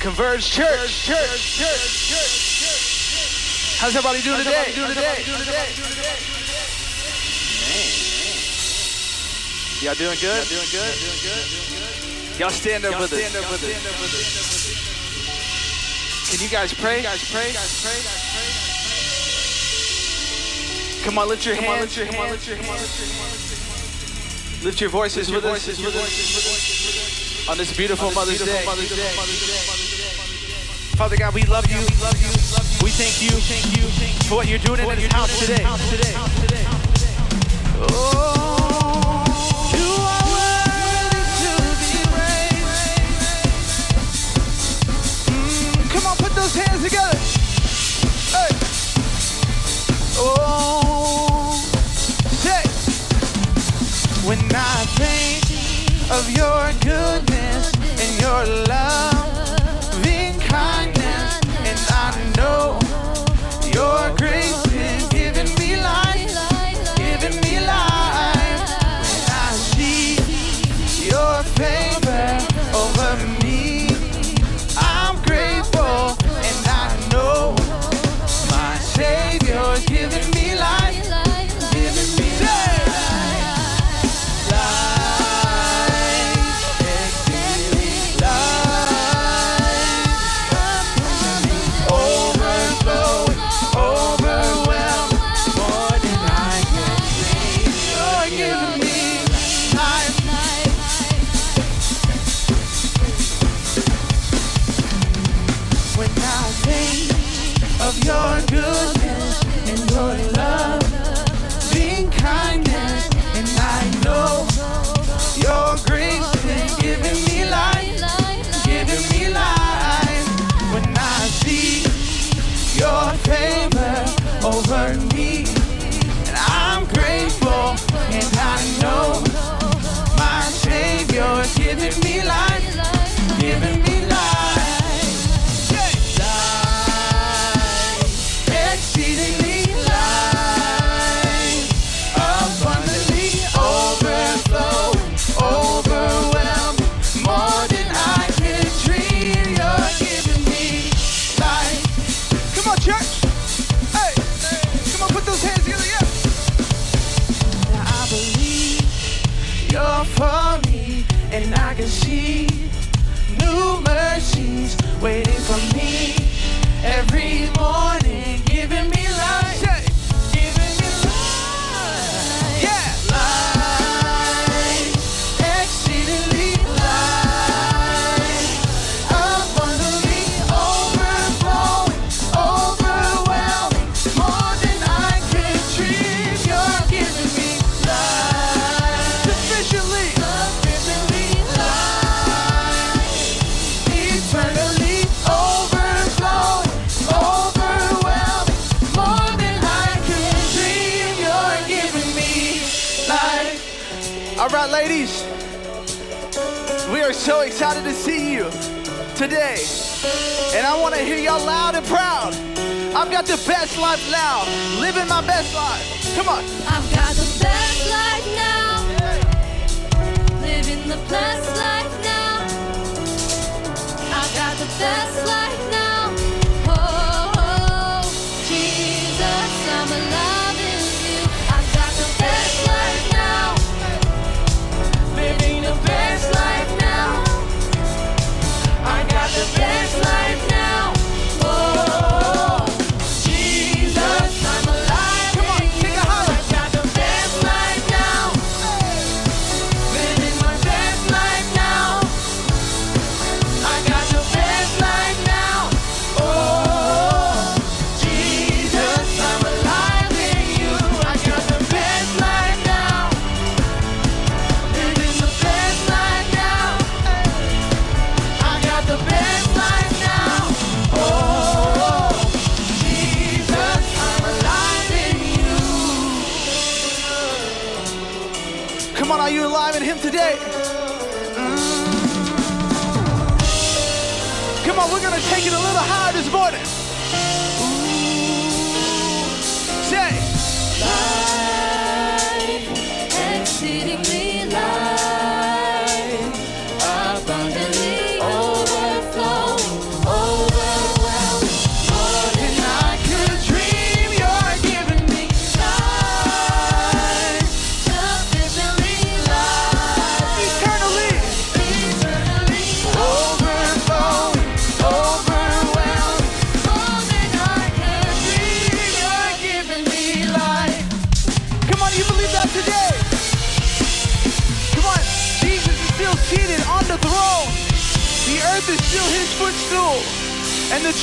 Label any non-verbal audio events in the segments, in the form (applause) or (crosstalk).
Converge Church. Church, Church, Church. How's everybody doing today? Y'all doing good? Y'all doing good? Y'all stand up with us. Stand up with us. Can you guys pray? Guys pray? Guys pray? Come on, lift your hands. Come on, lift your hands. Lift your hands. Lift your voices with us. On this beautiful Mother's Day. Father God, we love you. We thank you for what you're doing in this house today. Oh. you are worthy to be praised. Mm, come on, put those hands together. Oh, say. When I think of your goodness and your love. today. And I want to hear y'all loud and proud. I've got the best life now. Living my best life. Come on. I've got the best life now. Living the best life now. I've got the best life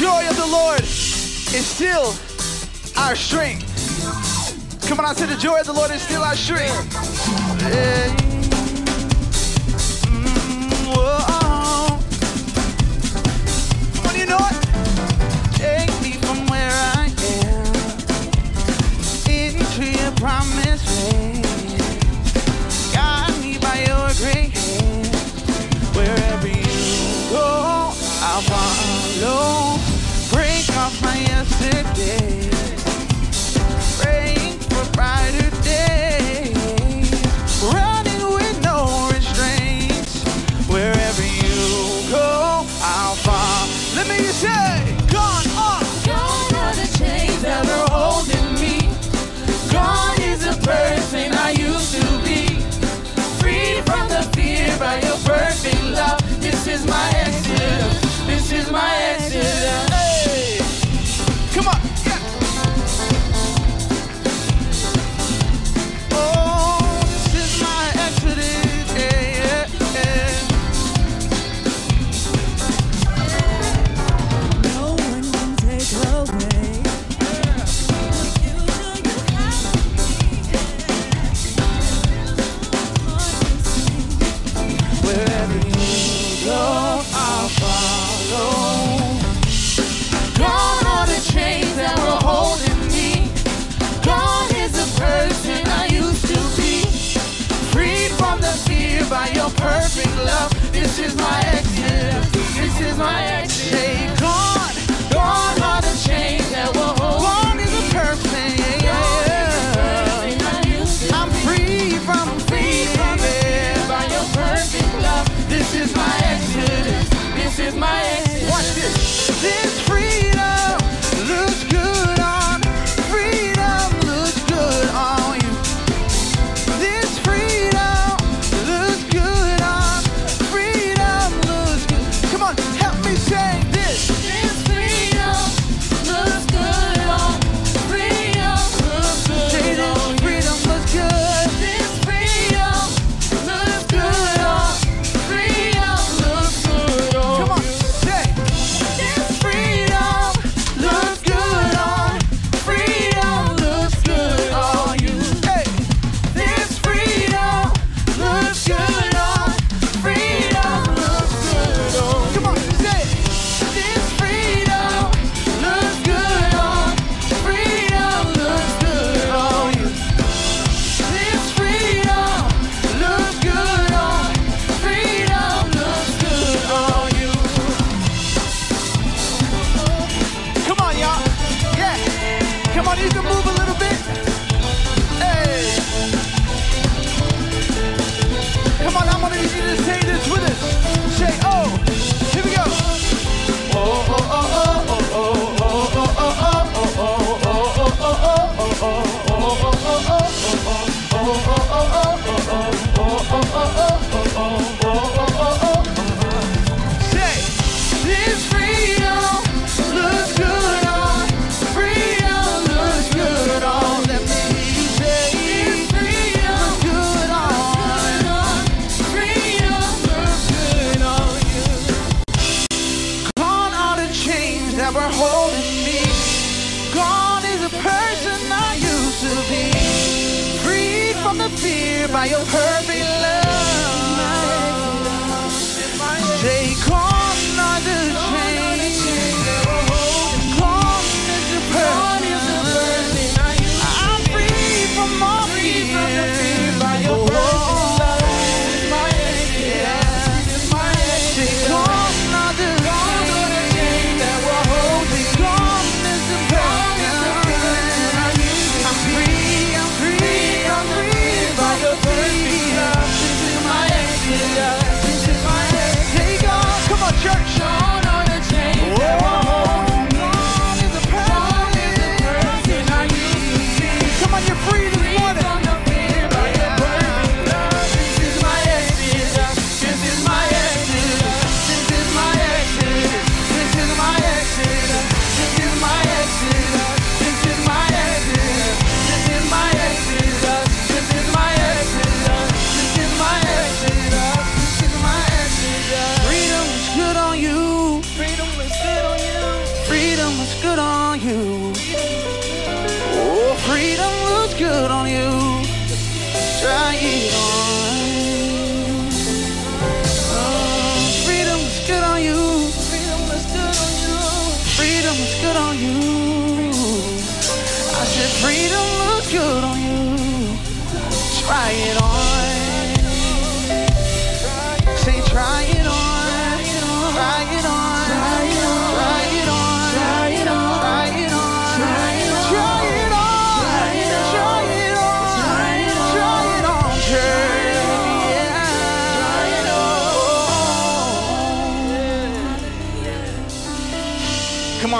joy of the Lord is still our strength. Come on, I said the joy of the Lord is still our strength. Yeah.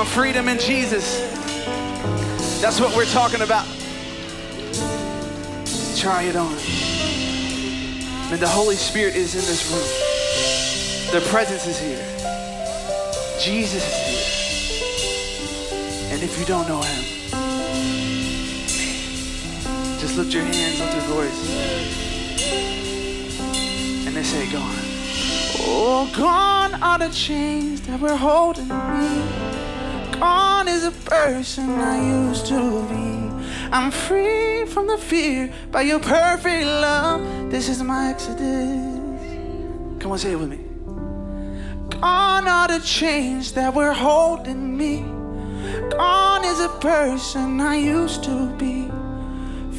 Freedom in Jesus. That's what we're talking about. Try it on. Man, the Holy Spirit is in this room. The presence is here. Jesus is here. And if you don't know him, just lift your hands, lift the voice. And they say, Gone. Oh, gone are the chains that were holding me. Gone is a person I used to be. I'm free from the fear by your perfect love. This is my exodus. Come on, say it with me. Gone are the chains that were holding me. Gone is a person I used to be.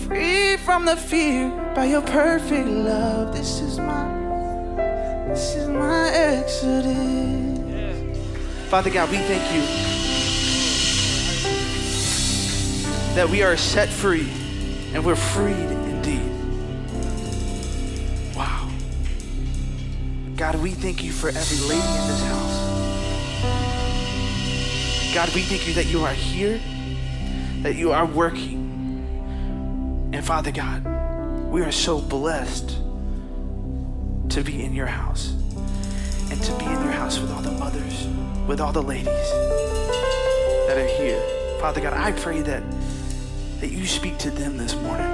Free from the fear by your perfect love. This is my, this is my exodus. Father God, we thank you that we are set free and we're freed indeed. Wow. God, we thank you for every lady in this house. God, we thank you that you are here, that you are working. And Father God, we are so blessed to be in your house and to be in your house with all the mothers, with all the ladies that are here. Father God, I pray that that you speak to them this morning,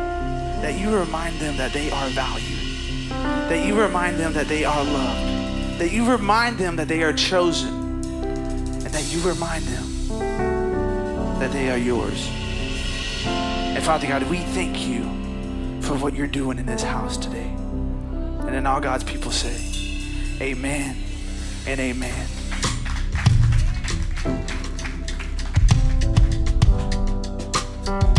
that you remind them that they are valued, that you remind them that they are loved, that you remind them that they are chosen, and that you remind them that they are yours. And Father God, we thank you for what you're doing in this house today. And then all God's people say, Amen and amen. Amen.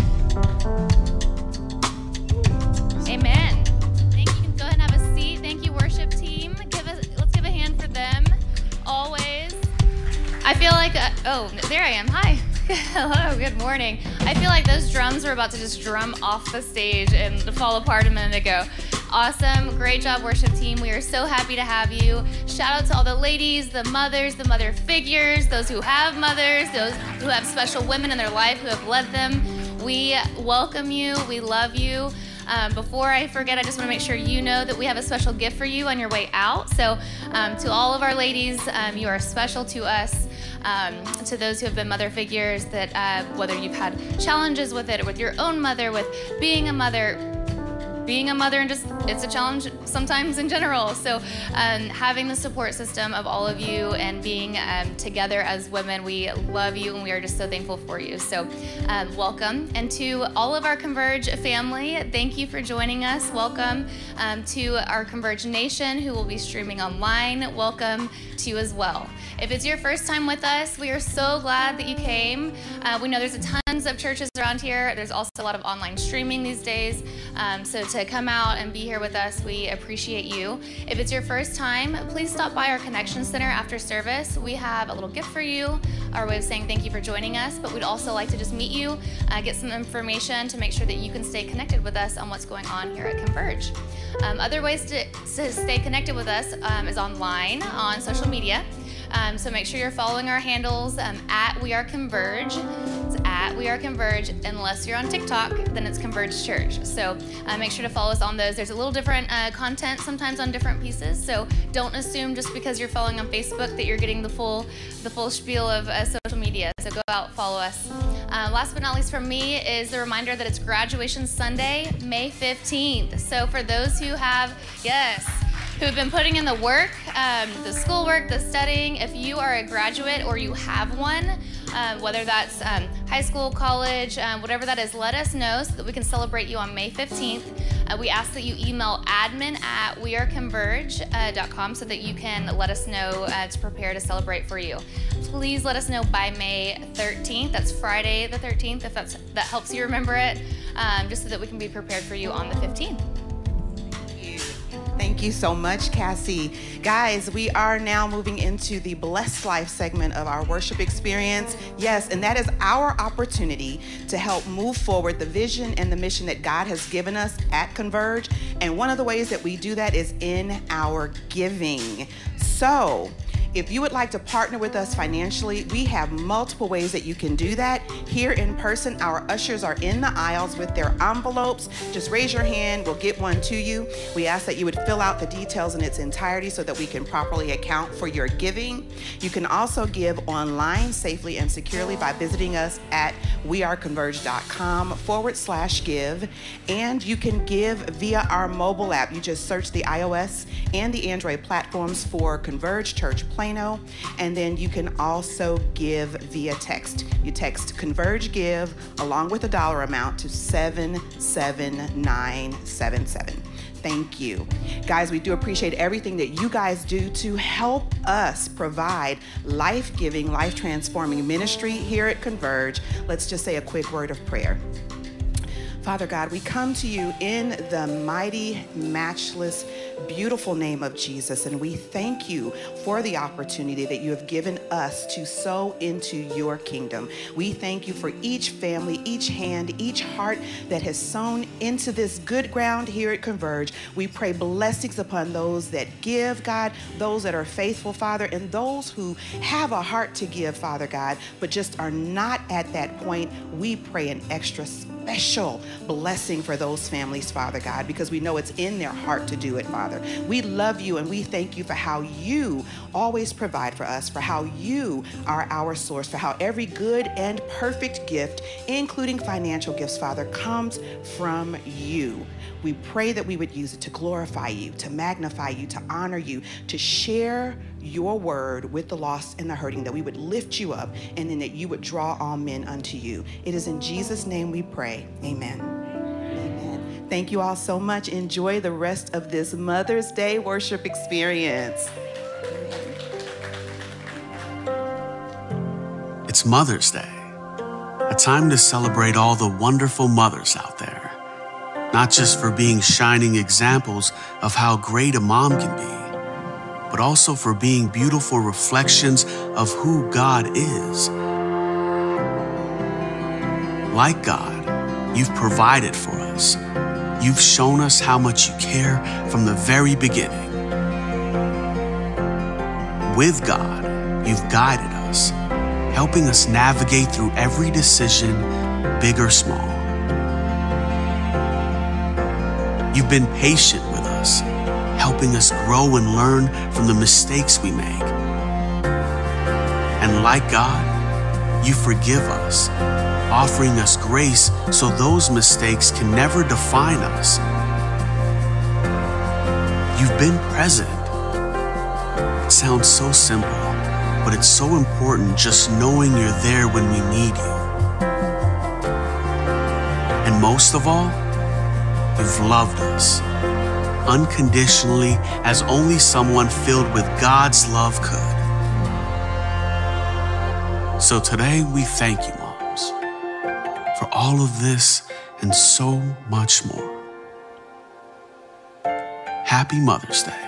Oh, there I am. Hi. (laughs) Hello. Good morning. I feel like those drums were about to just drum off the stage and fall apart a minute ago. Awesome. Great job, worship team. We are so happy to have you. Shout out to all the ladies, the mothers, the mother figures, those who have mothers, those who have special women in their life who have led them. We welcome you. We love you. Um, before I forget, I just want to make sure you know that we have a special gift for you on your way out. So, um, to all of our ladies, um, you are special to us. Um, to those who have been mother figures, that uh, whether you've had challenges with it, or with your own mother, with being a mother, being a mother and just it's a challenge sometimes in general. So um, having the support system of all of you and being um, together as women we love you and we are just so thankful for you. So um, welcome. And to all of our converge family thank you for joining us. Welcome um, to our converge nation who will be streaming online. Welcome to you as well if it's your first time with us we are so glad that you came uh, we know there's a tons of churches around here there's also a lot of online streaming these days um, so to come out and be here with us, we appreciate you. If it's your first time, please stop by our Connection Center after service. We have a little gift for you, our way of saying thank you for joining us, but we'd also like to just meet you, uh, get some information to make sure that you can stay connected with us on what's going on here at Converge. Um, other ways to, to stay connected with us um, is online on social media. Um, so make sure you're following our handles um, at We Are Converge. It's at We Are Converge. Unless you're on TikTok, then it's Converge Church. So uh, make sure to follow us on those. There's a little different uh, content sometimes on different pieces. So don't assume just because you're following on Facebook that you're getting the full the full spiel of uh, social media. So go out, follow us. Uh, last but not least from me is the reminder that it's graduation Sunday, May 15th. So for those who have, yes, who've been putting in the work, um, the schoolwork, the studying. If you are a graduate or you have one, uh, whether that's um, high school, college, um, whatever that is, let us know so that we can celebrate you on May 15th. Uh, we ask that you email admin at weareconverge.com so that you can let us know uh, to prepare to celebrate for you. Please let us know by May 13th. That's Friday the 13th, if that's, that helps you remember it, um, just so that we can be prepared for you on the 15th. Thank you so much, Cassie. Guys, we are now moving into the Blessed Life segment of our worship experience. Yes, and that is our opportunity to help move forward the vision and the mission that God has given us at Converge. And one of the ways that we do that is in our giving. So, if you would like to partner with us financially, we have multiple ways that you can do that. Here in person, our ushers are in the aisles with their envelopes. Just raise your hand, we'll get one to you. We ask that you would fill out the details in its entirety so that we can properly account for your giving. You can also give online safely and securely by visiting us at weareconverge.com forward slash give. And you can give via our mobile app. You just search the iOS and the Android platforms for Converge Church Plano. And then you can also give via text. You text Converge Give along with a dollar amount to 77977. Thank you. Guys, we do appreciate everything that you guys do to help us provide life giving, life transforming ministry here at Converge. Let's just say a quick word of prayer. Father God, we come to you in the mighty, matchless, beautiful name of Jesus, and we thank you for the opportunity that you have given us to sow into your kingdom. We thank you for each family, each hand, each heart that has sown into this good ground here at Converge. We pray blessings upon those that give, God, those that are faithful, Father, and those who have a heart to give, Father God, but just are not at that point. We pray an extra special blessing for those families, Father God, because we know it's in their heart to do it, Father. We love you and we thank you for how you always provide for us, for how you are our source, for how every good and perfect gift, including financial gifts, Father, comes from you. We pray that we would use it to glorify you, to magnify you, to honor you, to share your word with the lost and the hurting, that we would lift you up, and then that you would draw all men unto you. It is in Jesus' name we pray. Amen. Amen. Thank you all so much. Enjoy the rest of this Mother's Day worship experience. It's Mother's Day, a time to celebrate all the wonderful mothers out there, not just for being shining examples of how great a mom can be, but also for being beautiful reflections of who God is. Like God, you've provided for us. You've shown us how much you care from the very beginning. With God, you've guided us, helping us navigate through every decision, big or small. You've been patient with us, helping us grow and learn from the mistakes we make. And like God, you forgive us, offering us grace so those mistakes can never define us. You've been present. It sounds so simple, but it's so important just knowing you're there when we need you. And most of all, you've loved us unconditionally as only someone filled with God's love could. So today we thank you, moms, for all of this and so much more. Happy Mother's Day.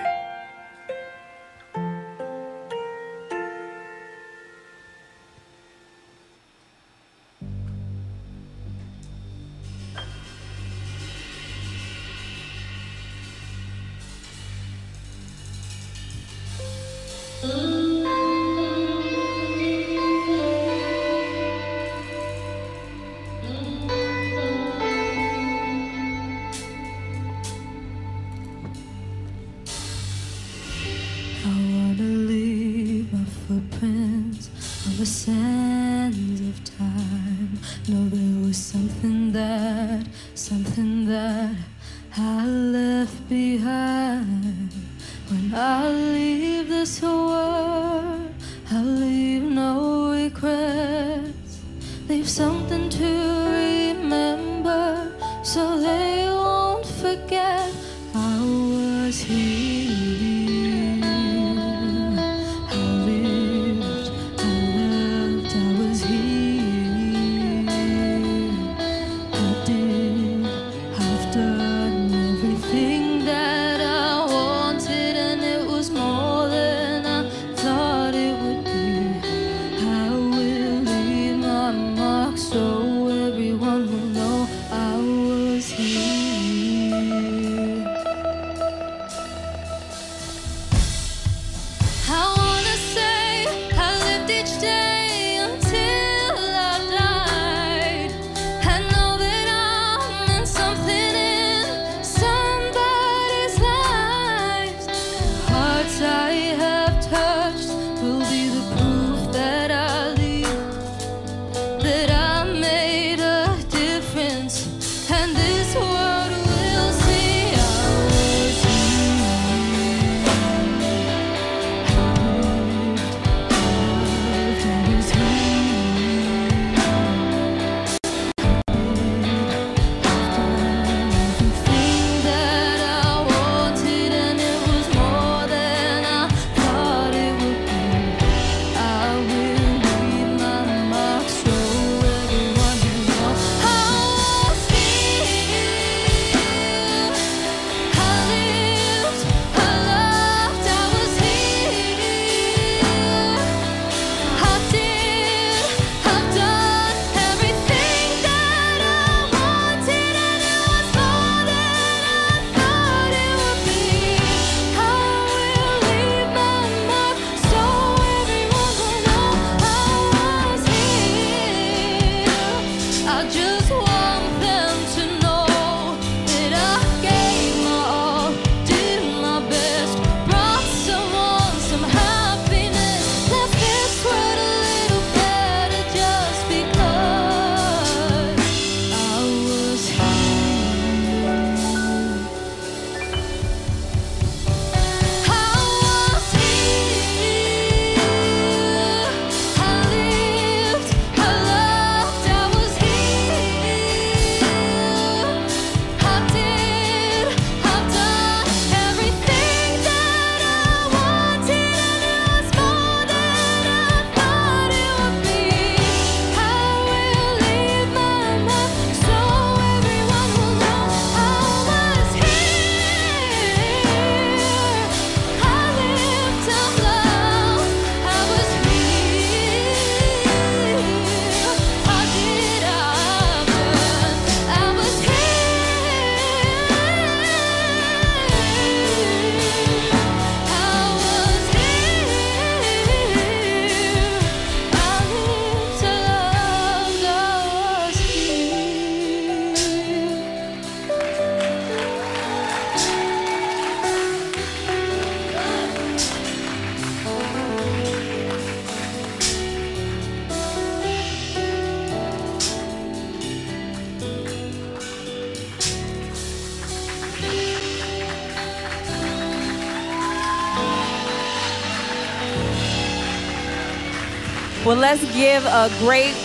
Let's give a great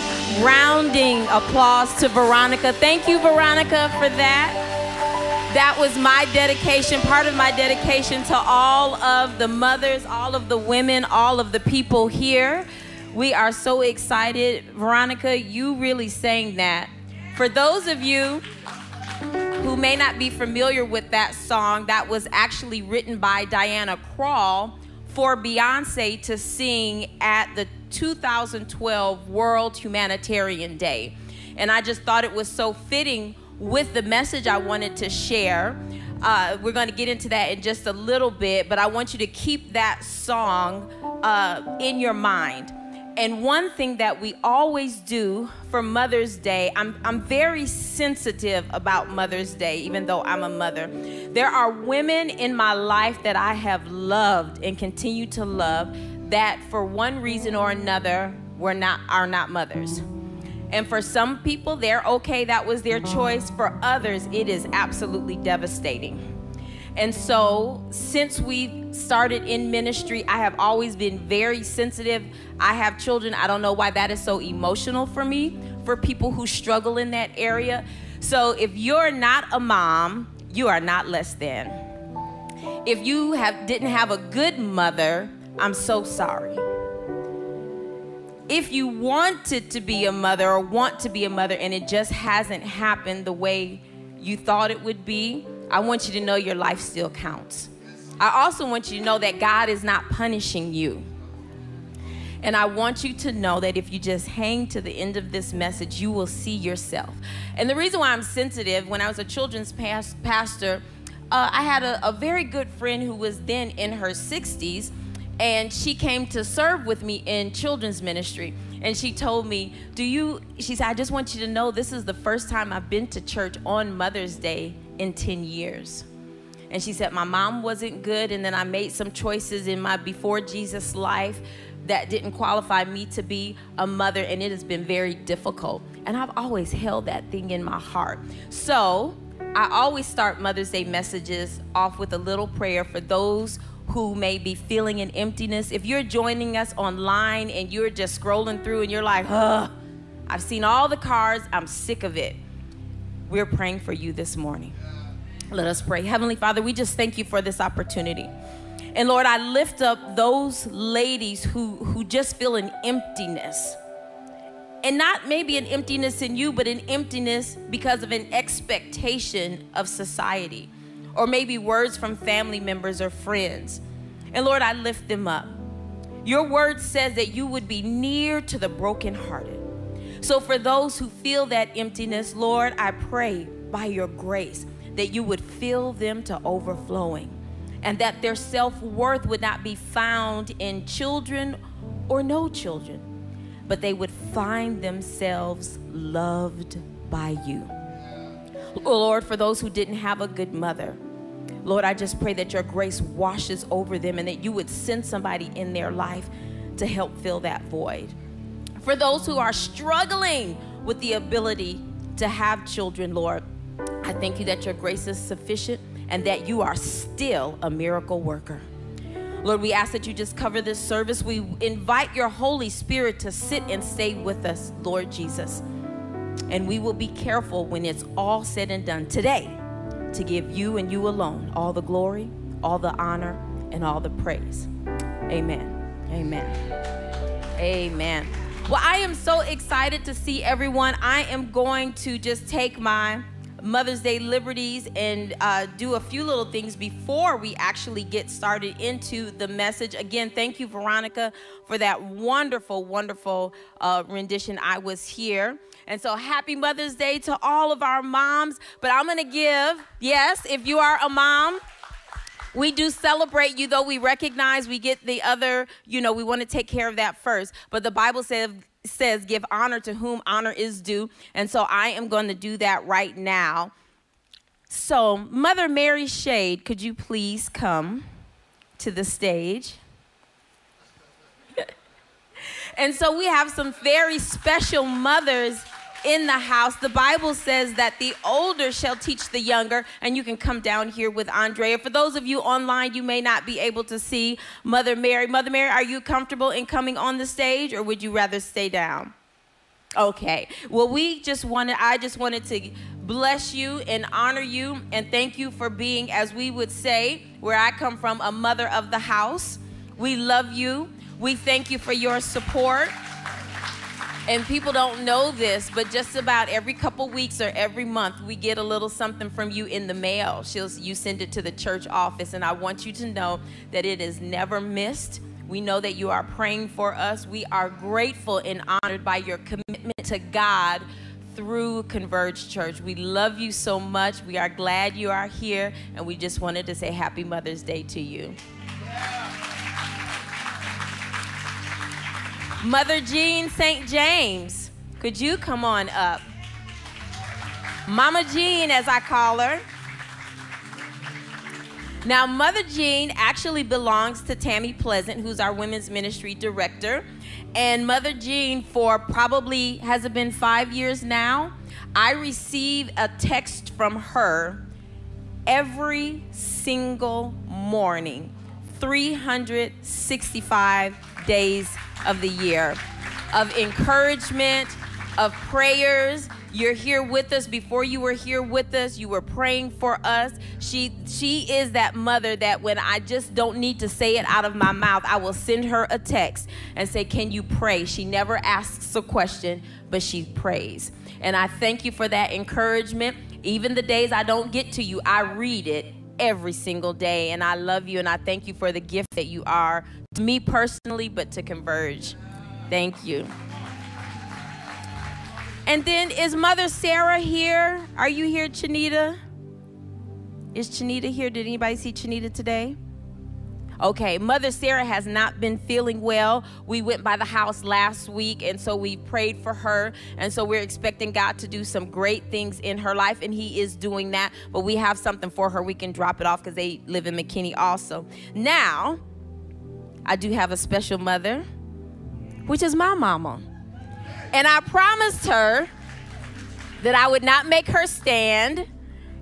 rounding applause to Veronica. Thank you, Veronica, for that. That was my dedication, part of my dedication to all of the mothers, all of the women, all of the people here. We are so excited. Veronica, you really sang that. For those of you who may not be familiar with that song, that was actually written by Diane Warren for Beyonce to sing at the 2012 World Humanitarian Day. And I just thought it was so fitting with the message I wanted to share. Uh, we're going to get into that in just a little bit, but I want you to keep that song uh, in your mind. And one thing that we always do for Mother's Day, I'm, I'm very sensitive about Mother's Day, even though I'm a mother. There are women in my life that I have loved and continue to love that for one reason or another were not are not mothers. And for some people, they're okay, that was their choice. For others, it is absolutely devastating. And so, since we started in ministry, I have always been very sensitive. I have children. I don't know why that is so emotional for me, for people who struggle in that area. So, if you're not a mom, you are not less than. If you have didn't have a good mother, I'm so sorry. If you wanted to be a mother or want to be a mother and it just hasn't happened the way you thought it would be, I want you to know your life still counts. I also want you to know that God is not punishing you. And I want you to know that if you just hang to the end of this message, you will see yourself. And the reason why I'm sensitive, when I was a children's pas- pastor, uh, I had a, a very good friend who was then in her 60s, and she came to serve with me in children's ministry. And she told me, Do you, she said, I just want you to know this is the first time I've been to church on Mother's Day in 10 years. And she said, My mom wasn't good, and then I made some choices in my before Jesus life that didn't qualify me to be a mother, and it has been very difficult. And I've always held that thing in my heart. So I always start Mother's Day messages off with a little prayer for those who may be feeling an emptiness. If you're joining us online and you're just scrolling through and you're like, ugh, I've seen all the cards, I'm sick of it. We're praying for you this morning. Let us pray. Heavenly Father, we just thank you for this opportunity. And Lord, I lift up those ladies who, who just feel an emptiness. And not maybe an emptiness in you, but an emptiness because of an expectation of society, or maybe words from family members or friends. And Lord, I lift them up. Your word says that you would be near to the brokenhearted. So for those who feel that emptiness, Lord, I pray by your grace that you would fill them to overflowing and that their self worth would not be found in children or no children, but they would find themselves loved by you. Lord, for those who didn't have a good mother, Lord, I just pray that your grace washes over them and that you would send somebody in their life to help fill that void. For those who are struggling with the ability to have children, Lord, I thank you that your grace is sufficient and that you are still a miracle worker. Lord, we ask that you just cover this service. We invite your Holy Spirit to sit and stay with us, Lord Jesus. And we will be careful when it's all said and done today to give you and you alone all the glory, all the honor, and all the praise. Amen. Amen. Amen. Well, I am so excited to see everyone. I am going to just take my Mother's Day liberties and uh, do a few little things before we actually get started into the message. Again, thank you, Veronica, for that wonderful, wonderful uh, rendition. I was here. And so, happy Mother's Day to all of our moms. But I'm going to give, yes, if you are a mom, we do celebrate you, though we recognize we get the other, you know, we want to take care of that first. But the Bible says, says, give honor to whom honor is due. And so I am going to do that right now. So, Mother Mary Shade, could you please come to the stage? (laughs) and so we have some very special mothers in the house. The Bible says that the older shall teach the younger, and you can come down here with Andrea. For those of you online, you may not be able to see Mother Mary. Mother Mary, are you comfortable in coming on the stage, or would you rather stay down? Okay. Well, we just wanted, I just wanted to bless you and honor you and thank you for being, as we would say, where I come from, a mother of the house. We love you. We thank you for your support. And people don't know this, but just about every couple weeks or every month, we get a little something from you in the mail. She'll, you send it to the church office, and I want you to know that it is never missed. We know that you are praying for us. We are grateful and honored by your commitment to God through Converge Church. We love you so much. We are glad you are here, and we just wanted to say Happy Mother's Day to you. Mother Jean St. James, could you come on up? Mama Jean, as I call her. Now, Mother Jean actually belongs to Tammy Pleasant, who's our women's ministry director. And Mother Jean, for probably, has it been five years now? I receive a text from her every single morning, 365 days of the year, of encouragement, of prayers. You're here with us. Before you were here with us, you were praying for us. She she is that mother that when I just don't need to say it out of my mouth, I will send her a text and say, "Can you pray?" She never asks a question, but she prays. And I thank you for that encouragement. Even the days I don't get to you, I read it every single day. And I love you and I thank you for the gift that you are to me personally, but to Converge. Thank you. And then is Mother Sarah here? Are you here, Chanita? Is Chanita here? Did anybody see Chanita today? Okay, Mother Sarah has not been feeling well. We went by the house last week, and so we prayed for her. And so we're expecting God to do some great things in her life, and He is doing that. But we have something for her. We can drop it off because they live in McKinney also. Now, I do have a special mother, which is my mama. And I promised her that I would not make her stand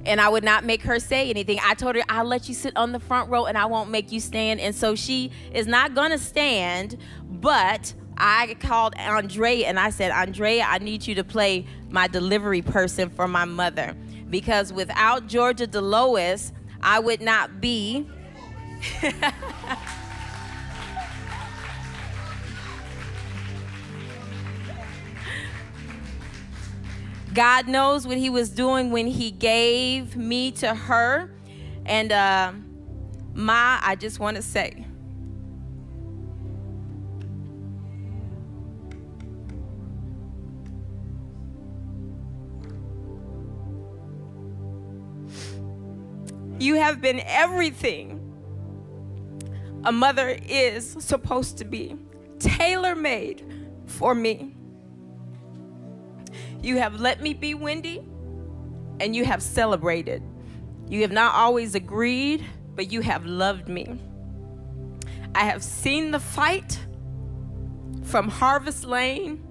and I would not make her say anything. I told her, I'll let you sit on the front row and I won't make you stand. And so she is not gonna stand, but I called Andrea and I said, Andrea, I need you to play my delivery person for my mother. Because without Georgia DeLois, I would not be. (laughs) (laughs) God knows what He was doing when He gave me to her. And uh, Ma, I just want to say, you have been everything a mother is supposed to be, tailor made for me. You have let me be Wendy, and you have celebrated. You have not always agreed, but you have loved me. I have seen the fight from Harvest Lane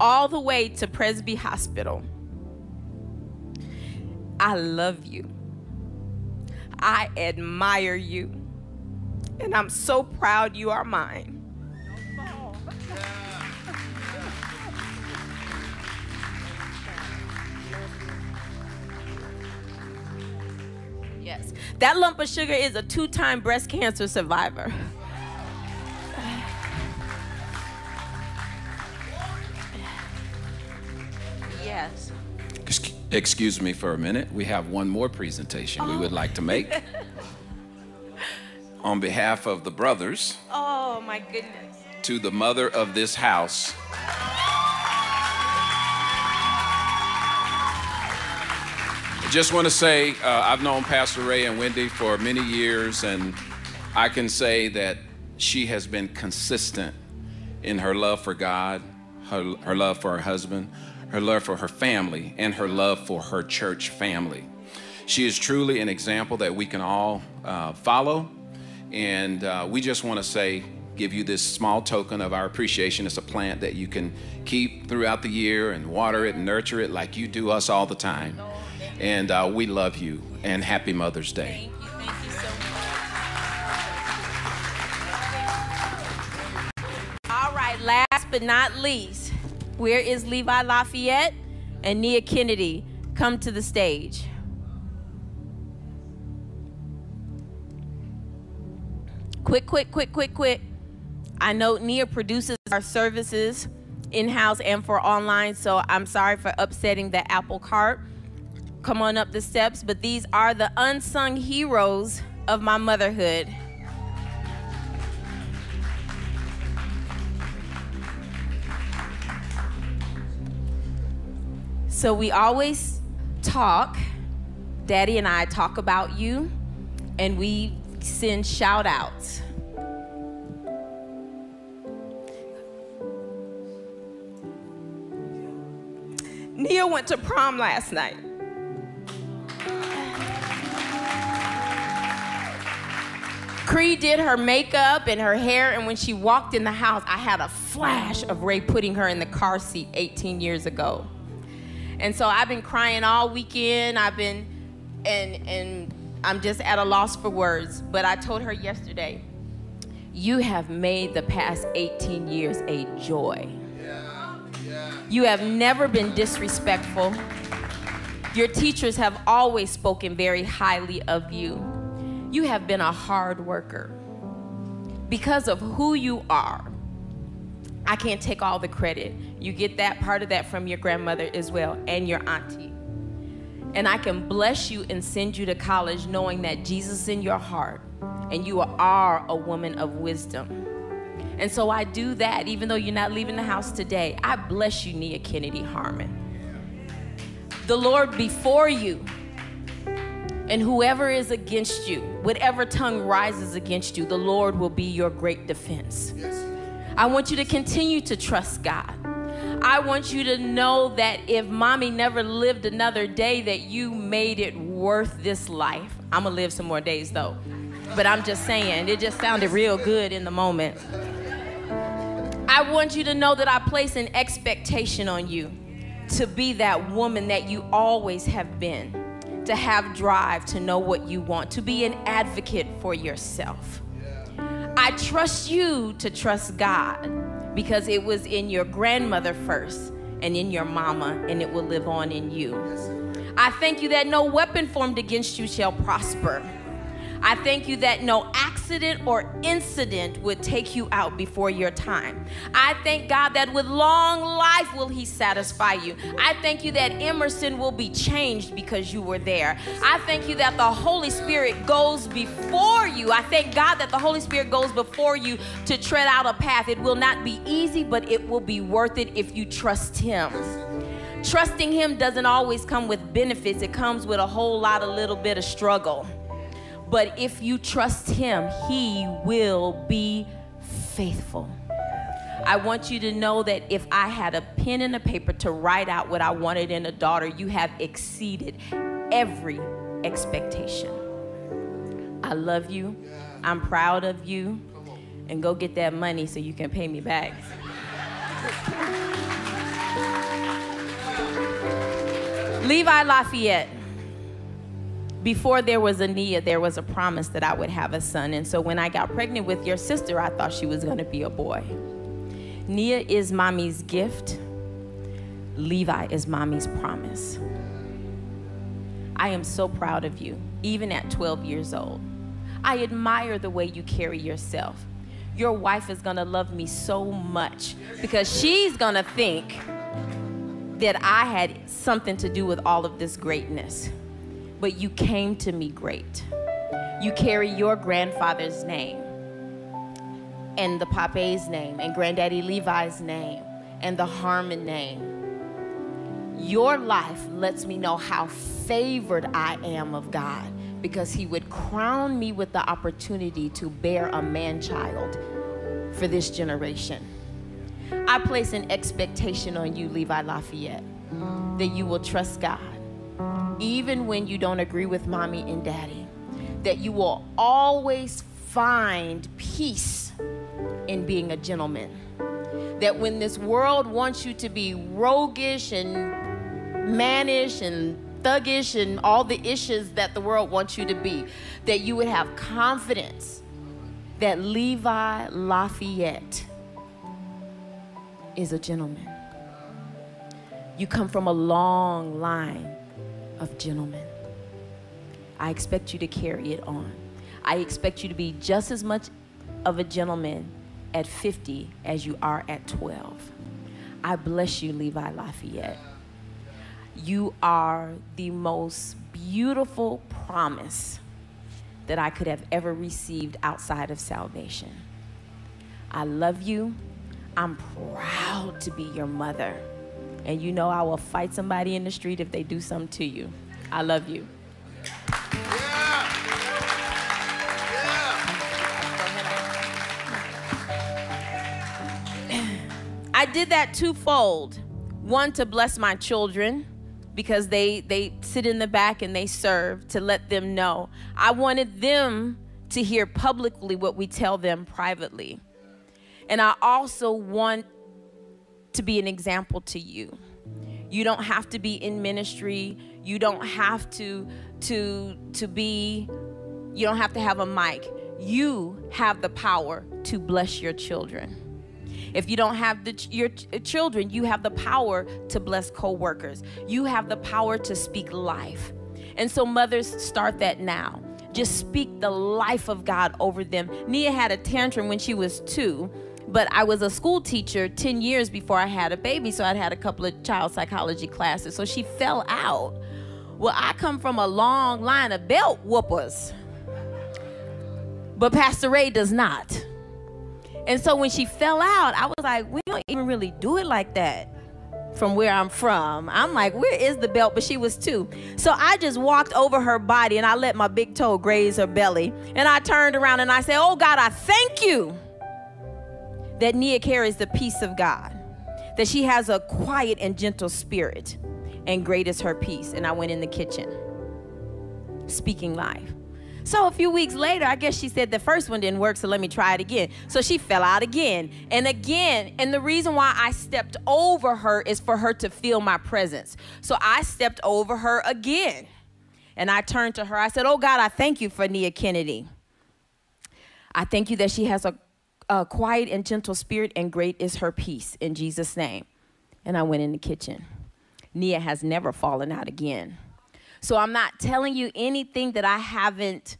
all the way to Presby Hospital. I love you. I admire you. And I'm so proud you are mine. Yes. That lump of sugar is a two time breast cancer survivor. Yes. Excuse me for a minute. We have one more presentation we would like to make. Oh. On behalf of the brothers, Oh my goodness. to the mother of this house, just want to say uh, I've known Pastor Ray and Wendy for many years, and I can say that she has been consistent in her love for God, her, her love for her husband, her love for her family, and her love for her church family. She is truly an example that we can all uh, follow, and uh, we just want to say give you this small token of our appreciation. It's a plant that you can keep throughout the year and water it and nurture it like you do us all the time. And uh, we love you and happy Mother's Day. Thank you. Thank you so much. All right, last but not least, where is Levi Lafayette and Nia Kennedy? Come to the stage. Quick, quick, quick, quick, quick. I know Nia produces our services in house and for online, so I'm sorry for upsetting the apple cart. Come on up the steps, but these are the unsung heroes of my motherhood. So we always talk, Daddy and I talk about you, and we send shout outs. Nia went to prom last night. Cree did her makeup and her hair, and when she walked in the house, I had a flash of Ray putting her in the car seat 18 years ago. And so I've been crying all weekend. I've been, and and I'm just at a loss for words. But I told her yesterday, you have made the past 18 years a joy. You have never been disrespectful. Your teachers have always spoken very highly of you. You have been a hard worker. Because of who you are, I can't take all the credit. You get that part of that from your grandmother as well and your auntie. And I can bless you and send you to college knowing that Jesus is in your heart and you are a woman of wisdom. And so I do that even though you're not leaving the house today. I bless you, Nia Kennedy Harmon. The Lord before you and whoever is against you, whatever tongue rises against you, the Lord will be your great defense. Yes. I want you to continue to trust God. I want you to know that if mommy never lived another day, that you made it worth this life. I'm gonna live some more days though. But I'm just saying, it just sounded real good in the moment. I want you to know that I place an expectation on you to be that woman that you always have been, to have drive, to know what you want, to be an advocate for yourself. I trust you to trust God because it was in your grandmother first and in your mama, and it will live on in you. I thank you that no weapon formed against you shall prosper. I thank you that no accident or incident would take you out before your time. I thank God that with long life will He satisfy you. I thank you that Emerson will be changed because you were there. I thank you that the Holy Spirit goes before you. I thank God that the Holy Spirit goes before you to tread out a path. It will not be easy, but it will be worth it if you trust Him. Trusting Him doesn't always come with benefits, it comes with a whole lot of little bit of struggle. But if you trust Him, He will be faithful. I want you to know that if I had a pen and a paper to write out what I wanted in a daughter, you have exceeded every expectation. I love you. I'm proud of you. And go get that money so you can pay me back. (laughs) Levi Lafayette before there was a Nia, there was a promise that I would have a son. And so when I got pregnant with your sister, I thought she was going to be a boy. Nia is mommy's gift. Levi is mommy's promise. I am so proud of you, even at 12 years old. I admire the way you carry yourself. Your wife is going to love me so much because she's going to think that I had something to do with all of this greatness but you came to me great. You carry your grandfather's name and the Pape's name and Granddaddy Levi's name and the Harmon name. Your life lets me know how favored I am of God because He would crown me with the opportunity to bear a man child for this generation. I place an expectation on you, Levi Lafayette, that you will trust God even when you don't agree with mommy and daddy, that you will always find peace in being a gentleman. That when this world wants you to be roguish and mannish and thuggish and all the issues that the world wants you to be, that you would have confidence that Levi Lafayette is a gentleman. You come from a long line of gentlemen. I expect you to carry it on. I expect you to be just as much of a gentleman at 50 as you are at 12. I bless you, Levi Lafayette. You are the most beautiful promise that I could have ever received outside of salvation. I love you. I'm proud to be your mother. And you know I will fight somebody in the street if they do something to you. I love you. I did that twofold. One to bless my children because they they sit in the back and they serve to let them know. I wanted them to hear publicly what we tell them privately. And I also want to be an example to you. You don't have to be in ministry. You don't have to to to be you don't have to have a mic. You have the power to bless your children. If you don't have the, your ch- uh, children, you have the power to bless coworkers. You have the power to speak life. And so mothers start that now. Just speak the life of God over them. Nia had a tantrum when she was 2 but I was a school teacher 10 years before I had a baby, so I'd had a couple of child psychology classes. So she fell out. Well, I come from a long line of belt whoopers, but Pastor Ray does not. And so when she fell out, I was like, we don't even really do it like that from where I'm from. I'm like, where is the belt? But she was two. So I just walked over her body and I let my big toe graze her belly. And I turned around and I said, Oh God, I thank you that Nia carries the peace of God, that she has a quiet and gentle spirit, and great is her peace. And I went in the kitchen speaking life. So a few weeks later, I guess she said the first one didn't work, so let me try it again. So she fell out again and again. And the reason why I stepped over her is for her to feel my presence. So I stepped over her again. And I turned to her. I said, Oh God, I thank you for Nia Kennedy. I thank you that she has a, a quiet and gentle spirit, and great is her peace in Jesus' name. And I went in the kitchen. Nia has never fallen out again. So I'm not telling you anything that I haven't.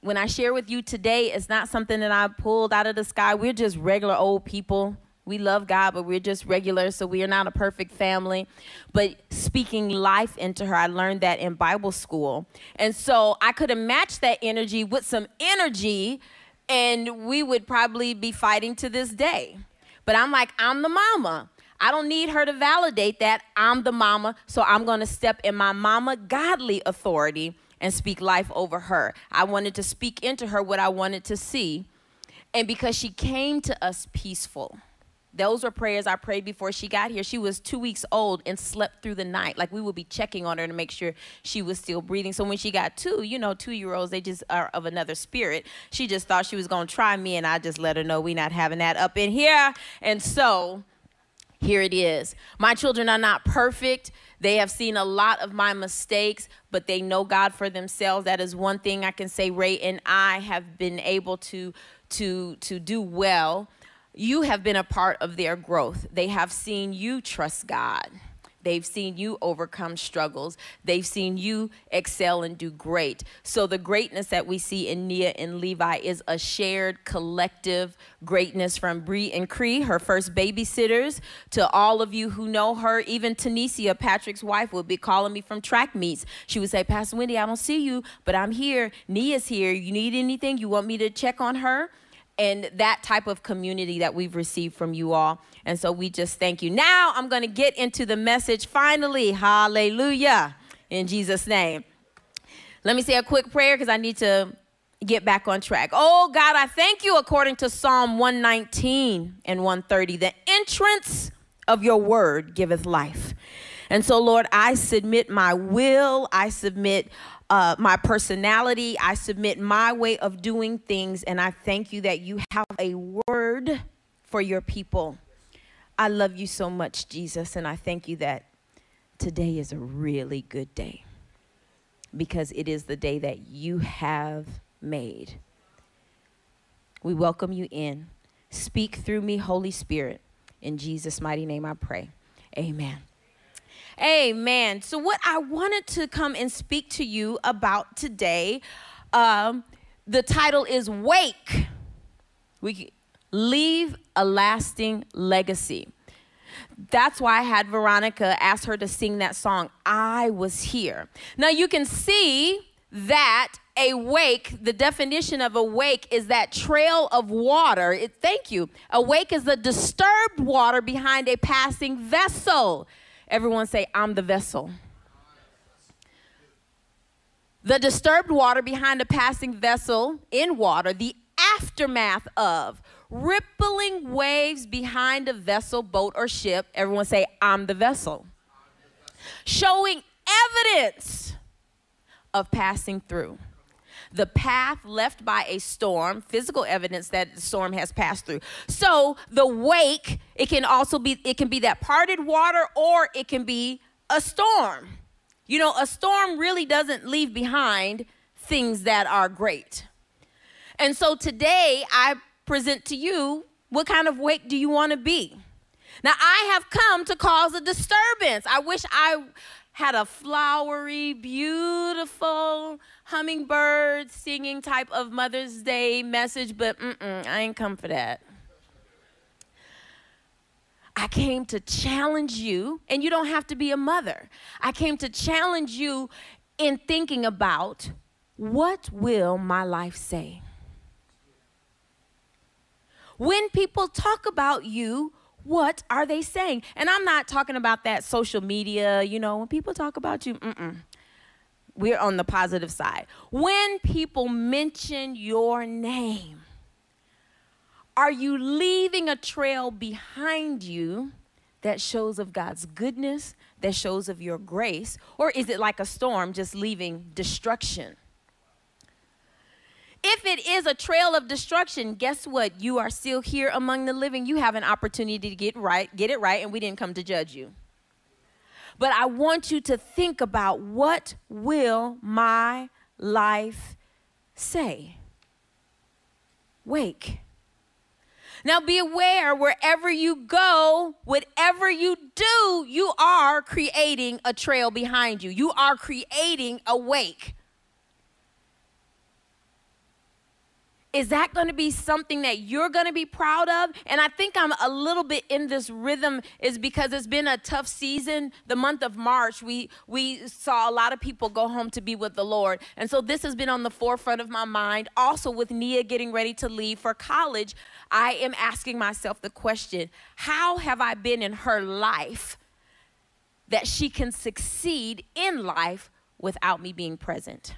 When I share with you today, it's not something that I pulled out of the sky. We're just regular old people. We love God, but we're just regular, so we are not a perfect family. But speaking life into her, I learned that in Bible school. And so I could have matched that energy with some energy, and we would probably be fighting to this day. But I'm like, I'm the mama. I don't need her to validate that. I'm the mama, so I'm to step in my mama godly authority and speak life over her. I wanted to speak into her what I wanted to see. And because she came to us peaceful, those were prayers I prayed before she got here. She was two weeks old and slept through the night. Like we would be checking on her to make sure she was still breathing. So when she got two, you know, two year olds, they just are of another spirit. She just thought she was going to try me, and I just let her know we're not having that up in here. And so here it is. My children are not perfect. They have seen a lot of my mistakes, but they know God for themselves. That is one thing I can say Ray and I have been able to to to do well. You have been a part of their growth. They have seen you trust God. They've seen you overcome struggles. They've seen you excel and do great. So, the greatness that we see in Nia and Levi is a shared collective greatness from Bree and Cree, her first babysitters, to all of you who know her. Even Tanisha, Patrick's wife, would be calling me from track meets. She would say, Pastor Wendy, I don't see you, but I'm here. Nia's here. You need anything? You want me to check on her? And that type of community that we've received from you all. And so we just thank you. Now I'm going to get into the message finally. Hallelujah. In Jesus' name. Let me say a quick prayer because I need to get back on track. Oh God, I thank you according to Psalm 119 and 130. The entrance of your word giveth life. And so, Lord, I submit my will, I submit uh, my personality. I submit my way of doing things, and I thank you that you have a word for your people. I love you so much, Jesus, and I thank you that today is a really good day because it is the day that you have made. We welcome you in. Speak through me, Holy Spirit. In Jesus' mighty name I pray. Amen. Amen. So, what I wanted to come and speak to you about today, um, the title is Wake. We leave a lasting legacy. That's why I had Veronica ask her to sing that song, I Was Here. Now, you can see that a wake, the definition of a wake is that trail of water. It, thank you. A wake is the disturbed water behind a passing vessel. Everyone say, I'm the vessel. The disturbed water behind a passing vessel in water, the aftermath of rippling waves behind a vessel, boat, or ship. Everyone say, I'm the vessel. Showing evidence of passing through. The path left by a storm, physical evidence that the storm has passed through. So the wake, it can also be, it can be that parted water or it can be a storm. You know, a storm really doesn't leave behind things that are great. And so today I present to you what kind of wake do you want to be? Now, I have come to cause a disturbance. I wish I had a flowery, beautiful hummingbird singing type of Mother's Day message, but mm-mm, I ain't come for that. I came to challenge you, and you don't have to be a mother. I came to challenge you in thinking about what will my life say? When people talk about you, what are they saying? And I'm not talking about that social media, you know, when people talk about you, mm-mm. We're on the positive side. When people mention your name, are you leaving a trail behind you that shows of God's goodness, that shows of your grace? Or is it like a storm just leaving destruction? If it is a trail of destruction, guess what? You are still here among the living. You have an opportunity to get right, get it right, and we didn't come to judge you. But I want you to think about what will my life say? Wake. Now be aware wherever you go, whatever you do, you are creating a trail behind you. You are creating a wake. Is that going to be something that you're going to be proud of? And I think I'm a little bit in this rhythm is because it's been a tough season. The month of March, we we saw a lot of people go home to be with the Lord. And so this has been on the forefront of my mind. Also with Nia getting ready to leave for college, I am asking myself the question, how have I been in her life that she can succeed in life without me being present?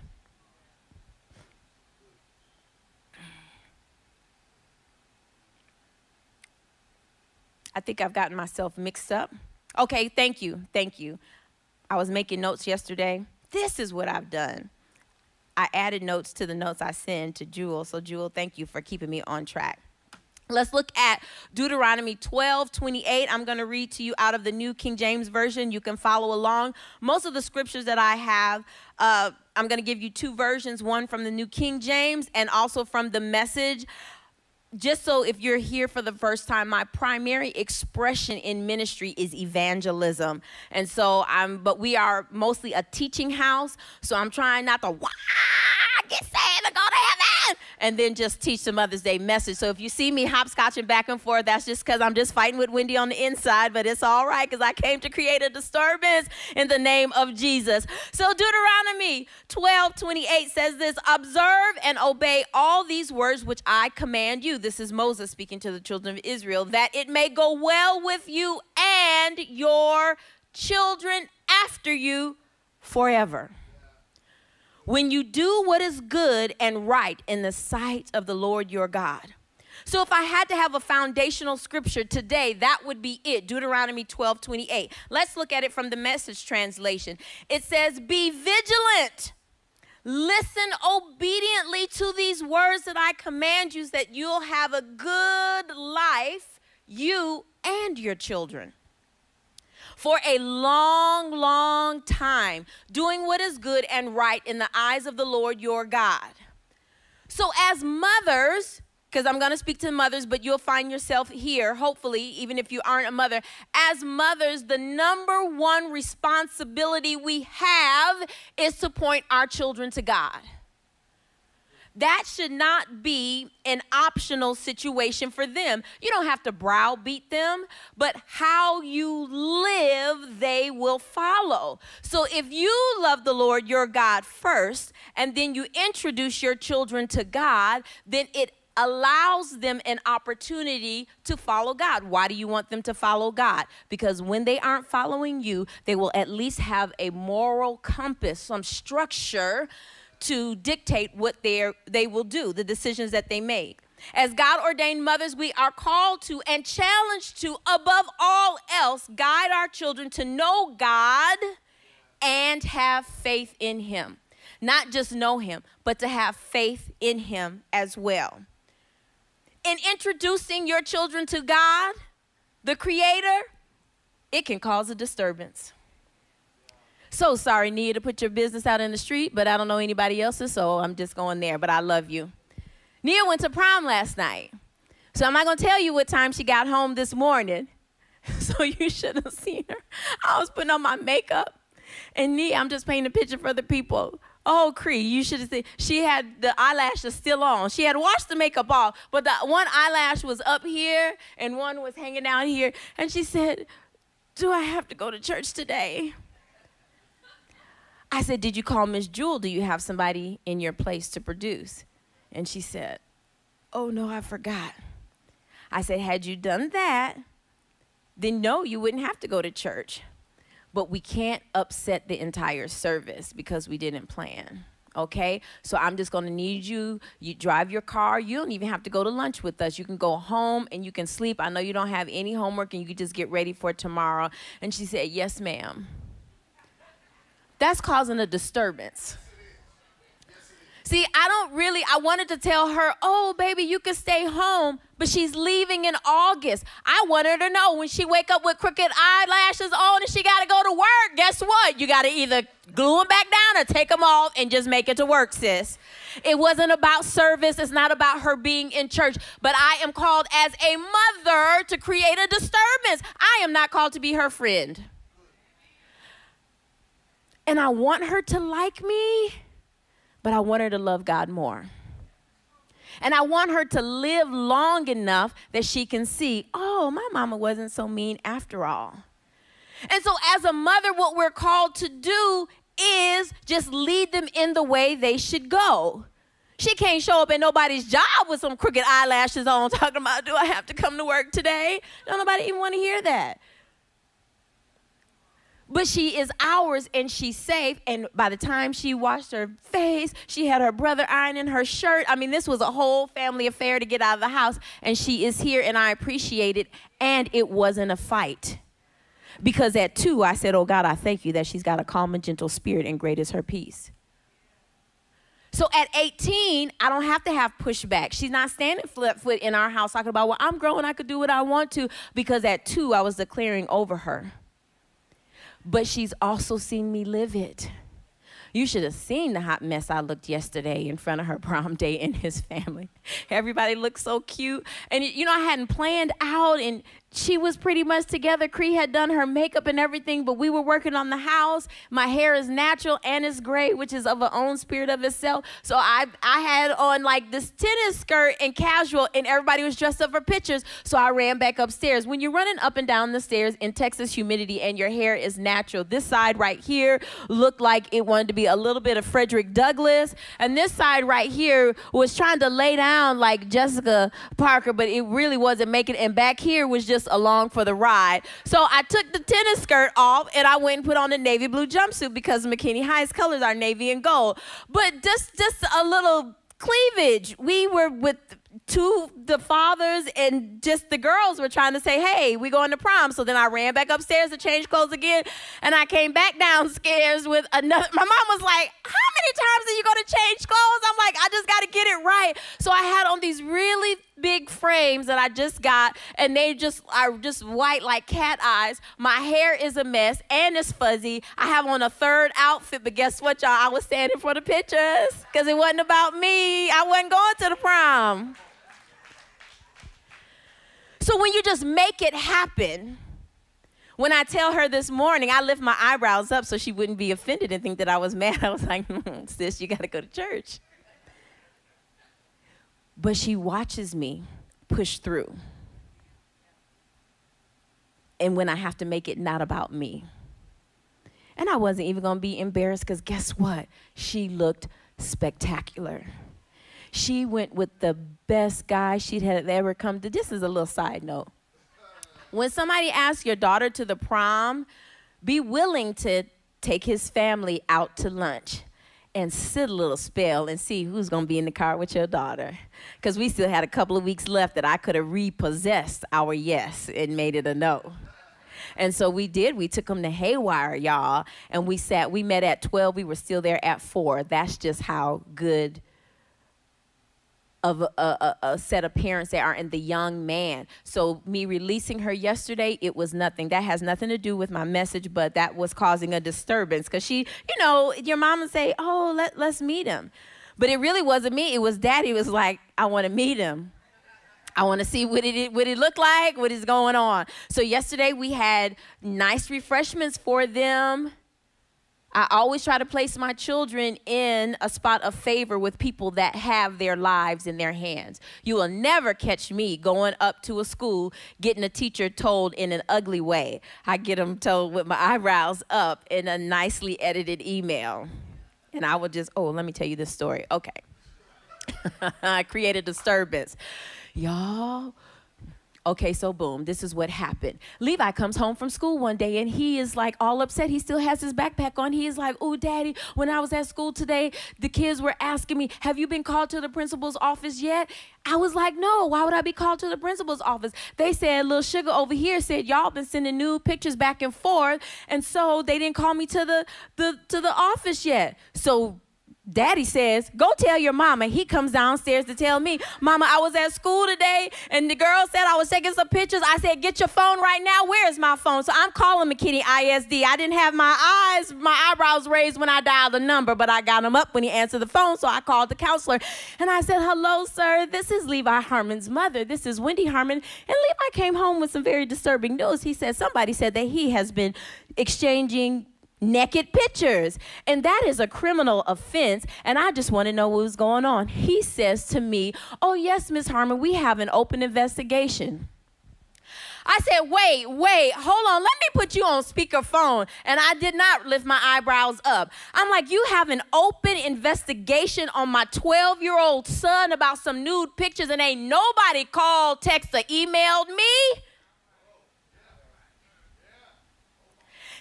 I think I've gotten myself mixed up. Okay, thank you. Thank you. I was making notes yesterday. This is what I've done. I added notes to the notes I send to Jewel. So, Jewel, thank you for keeping me on track. Let's look at Deuteronomy 12, 28. I'm going to read to you out of the New King James Version. You can follow along. Most of the scriptures that I have, uh, I'm going to give you two versions one from the New King James and also from the message just so if you're here for the first time, my primary expression in ministry is evangelism. And so I'm, but we are mostly a teaching house. So I'm trying not to, wah, get saved and go to heaven, and then just teach the Mother's Day message. So if you see me hopscotching back and forth, that's just because I'm just fighting with Wendy on the inside, but it's all right because I came to create a disturbance in the name of Jesus. So Deuteronomy 12 28 says this Observe and obey all these words which I command you. This is Moses speaking to the children of Israel, that it may go well with you and your children after you forever when you do what is good and right in the sight of the Lord your God. So if I had to have a foundational scripture today, that would be it. Deuteronomy 12, 28. Let's look at it from the message translation. It says, Be vigilant Listen obediently to these words that I command you, so that you'll have a good life, you and your children. For a long, long time, doing what is good and right in the eyes of the Lord your God. So, as mothers, because I'm going to speak to mothers, but you'll find yourself here, hopefully, even if you aren't a mother. As mothers, the number one responsibility we have is to point our children to God. That should not be an optional situation for them. You don't have to browbeat them, but how you live, they will follow. So if you love the Lord your God first, and then you introduce your children to God, then it allows them an opportunity to follow God. Why do you want them to follow God? Because when they aren't following you, they will at least have a moral compass, some structure to dictate what they will do, the decisions that they make. As God ordained mothers, we are called to and challenged to, above all else, guide our children to know God and have faith in Him. Not just know Him, but to have faith in Him as well in introducing your children to God, the Creator, it can cause a disturbance. So sorry, Nia, to put your business out in the street, but I don't know anybody else's, so I'm just going there. But I love you. Nia went to prom last night. So I'm not going to tell you what time she got home this morning. (laughs) So you should have seen her. I was putting on my makeup. And Nia, I'm just painting a picture for the people. Oh, Cree, you should have seen. She had the eyelashes still on. She had washed the makeup off, but the one eyelash was up here and one was hanging down here. And she said, Do I have to go to church today? I said, Did you call Miss Jewel? Do you have somebody in your place to produce? And she said, Oh, no, I forgot. I said, Had you done that, then no, you wouldn't have to go to church but we can't upset the entire service because we didn't plan. Okay, so I'm just gonna need you. You drive your car. You don't even have to go to lunch with us. You can go home and you can sleep. I know you don't have any homework and you can just get ready for tomorrow. And she said, Yes, ma'am. That's causing a disturbance. See, I don't really, I wanted to tell her, oh, baby, you can stay home, but she's leaving in August. I want her to know when she wake up with crooked eyelashes on and she got to go to work, guess what? You got to either glue them back down or take them off and just make it to work, sis. It wasn't about service. It's not about her being in church, but I am called as a mother to create a disturbance. I am not called to be her friend. And I want her to like me but I want her to love God more. And I want her to live long enough that she can see, oh, my mama wasn't so mean after all. And so, as a mother, what we're called to do is just lead them in the way they should go. She can't show up at nobody's job with some crooked eyelashes on, talking about, do I have to come to work today? Don't nobody even want to hear that but she is ours and she's safe. And by the time she washed her face, she had her brother ironing her shirt. I mean, this was a whole family affair to get out of the house, and she is here, and I appreciate it. And it wasn't a fight. Because at two, I said, Oh God, I thank you that she's got a calm and gentle spirit, and great is her peace. So at 18, I don't have to have pushback. She's not standing flat foot in our house talking about, well, I'm growing, I could do what I want to. Because at two, I was declaring over her but she's also seen me live it. You should have seen the hot mess I looked yesterday in front of her prom day and his family. (laughs) Everybody looked so cute. And, you know, I hadn't planned out, and she was pretty much together. Cree had done her makeup and everything, but we were working on the house. My hair is natural and it's gray, which is of a own spirit of itself. So I I had on like this tennis skirt and casual, and everybody was dressed up for pictures. So I ran back upstairs. When you're running up and down the stairs in Texas humidity and your hair is natural, this side right here looked like it wanted to be a little bit of Frederick Douglass, and this side right here was trying to lay down like Jessica Parker, but it really wasn't making. It. And back here was just along for the ride. So I took the tennis skirt off and I went and put on the navy blue jumpsuit because McKinney High's colors are navy and gold. But just just a little cleavage. We were with two the fathers and just the girls were trying to say, "Hey, we going to prom." So then I ran back upstairs to change clothes again, and I came back downstairs with another. My mom was like, "How many times are you gonna change clothes? I'm like, I just gotta get it right. So I had on these really big frames that I just got, and they just are just white like cat eyes. My hair is a mess and it's fuzzy. I have on a third outfit, but guess what, y'all? I was standing for the pictures because it wasn't about me. I wasn't going to the prom. So when you just make it happen, when I tell her this morning, I lift my eyebrows up so she wouldn't be offended and think that I was mad. (laughs) I was like, "Hmm, sis, you got to go to church. But she watches me push through. And when I have to make it not about me. And I wasn't even to be embarrassed because guess what? She looked spectacular. She went with the best guy she'd had ever come to. This is a little side note. When somebody asks your daughter to the prom, be willing to take his family out to lunch and sit a little spell and see who's going to be in the car with your daughter. Because we still had a couple of weeks left that I could have repossessed our yes and made it a no. And so we did. We took them to Haywire, y'all. And we sat, we met at 12. We were still there at 4. That's just how good of a, a, a set of parents that are in the young man. So me releasing her yesterday, it was nothing. That has nothing to do with my message, but that was causing a disturbance because she, you know, your mom would say, "Oh, let let's meet him," but it really wasn't me. It was daddy. Was like, "I want to meet him." I want to see what it what it look like, what is going on. So yesterday we had nice refreshments for them. I always try to place my children in a spot of favor with people that have their lives in their hands. You will never catch me going up to a school getting a teacher told in an ugly way. I get them told with my eyebrows up in a nicely edited email. And I would just, oh, let me tell you this story. Okay. (laughs) I created a disturbance. Y'all, Okay, so boom, this is what happened. Levi comes home from school one day and he is like all upset. He still has his backpack on. He is like, Oh, daddy, when I was at school today, the kids were asking me, Have you been called to the principal's office yet? I was like, No, why would I be called to the principal's office? They said, Little Sugar over here said, Y'all been sending nude pictures back and forth. And so they didn't call me to the, the to the office yet. So Daddy says, Go tell your mama. He comes downstairs to tell me, Mama, I was at school today and the girl said I was taking some pictures. I said, Get your phone right now. Where is my phone? So I'm calling McKinney ISD. I didn't have my eyes, my eyebrows raised when I dialed the number, but I got them up when he answered the phone. So I called the counselor and I said, Hello, sir. This is Levi Harmon's mother. This is Wendy Harmon. And Levi came home with some very disturbing news. He said, Somebody said that he has been exchanging naked pictures. And that is a criminal offense. And I just want to know what was going on. He says to me, Oh, yes, Miss Harmon, we have an open investigation. I said, wait, wait, hold on. Let me put you on speakerphone. And I did not lift my eyebrows up. I'm like, you have an open investigation on my 12 year old son about some nude pictures, and ain't nobody called, text, or emailed me?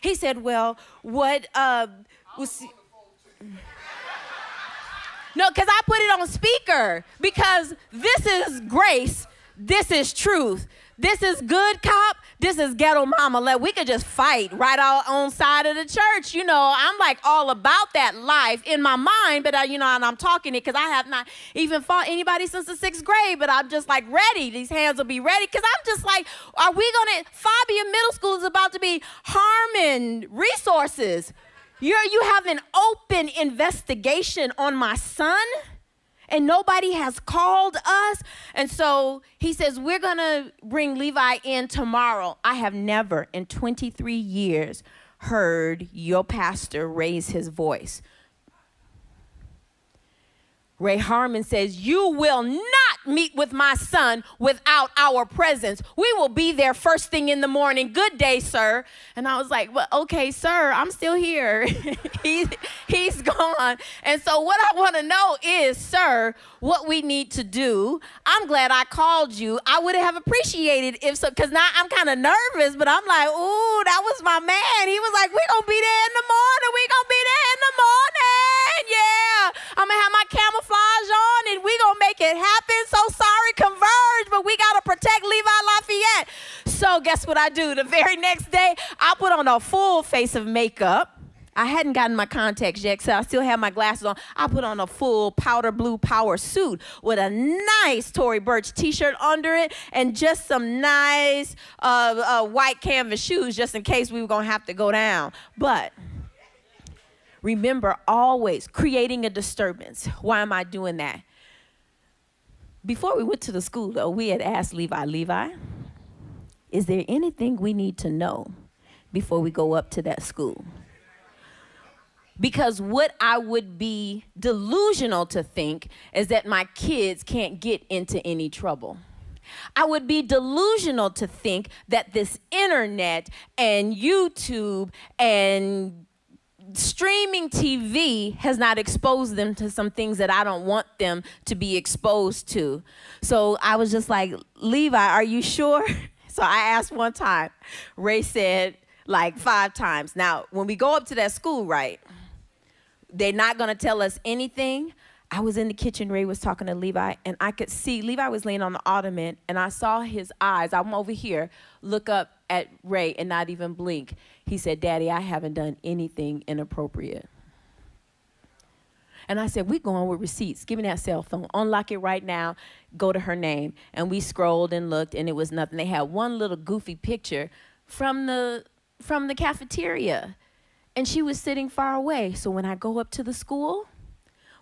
He said, Well, what uh, was. No, because I put it on speaker because this is grace, this is truth. This is good cop. This is ghetto mama. Let we could just fight right out on side of the church. You know, I'm like all about that life in my mind, but I, you know, and I'm talking it because I have not even fought anybody since the sixth grade. But I'm just like ready. These hands will be ready because I'm just like, are we gonna? Faubion Middle School is about to be Harmon resources. You're, you have an open investigation on my son and nobody has called us. And so he says, We're going to bring Levi in tomorrow. I have never in 23 years heard your pastor raise his voice. Ray Harmon says, You will not meet with my son without our presence. We will be there first thing in the morning. Good day, sir. And I was like, Well, okay, sir, I'm still here. (laughs) he, he's gone. And so, what I want to know is, sir, what we need to do. I'm glad I called you. I would have appreciated if so, because now I'm kind of nervous, but I'm like, Ooh, that was my man. He was like, We're going to be there in the morning. We're going to be there in the morning. Yeah. I'm going to have my camouflage on and we gonna make it happen. So sorry, Converge, but we gotta protect Levi Lafayette. So guess what I do? The very next day, I put on a full face of makeup. I hadn't gotten my contacts yet, so I still have my glasses on. I put on a full powder blue power suit with a nice Tory Burch t-shirt under it and just some nice uh, uh, white canvas shoes just in case we were gonna have to go down. But remember, always creating a disturbance. Why am I doing that? Before we went to the school, though, we had asked Levi, Levi, is there anything we need to know before we go up to that school? Because what I would be delusional to think is that my kids can't get into any trouble. I would be delusional to think that this internet and YouTube and streaming TV has not exposed them to some things that I don't want them to be exposed to. So I was just like, Levi, are you sure? (laughs) So I asked one time. Ray said like five times. Now, when we go up to that school, right, they're not going to tell us anything. I was in the kitchen, Ray was talking to Levi, and I could see Levi was laying on the ottoman, and I saw his eyes. I'm over here, look up at Ray and not even blink. He said, Daddy, I haven't done anything inappropriate. And I said, we going with receipts. Give me that cell phone. Unlock it right now. Go to her name. And we scrolled and looked, and it was nothing. They had one little goofy picture from the from the cafeteria. And she was sitting far away. So when I go up to the school,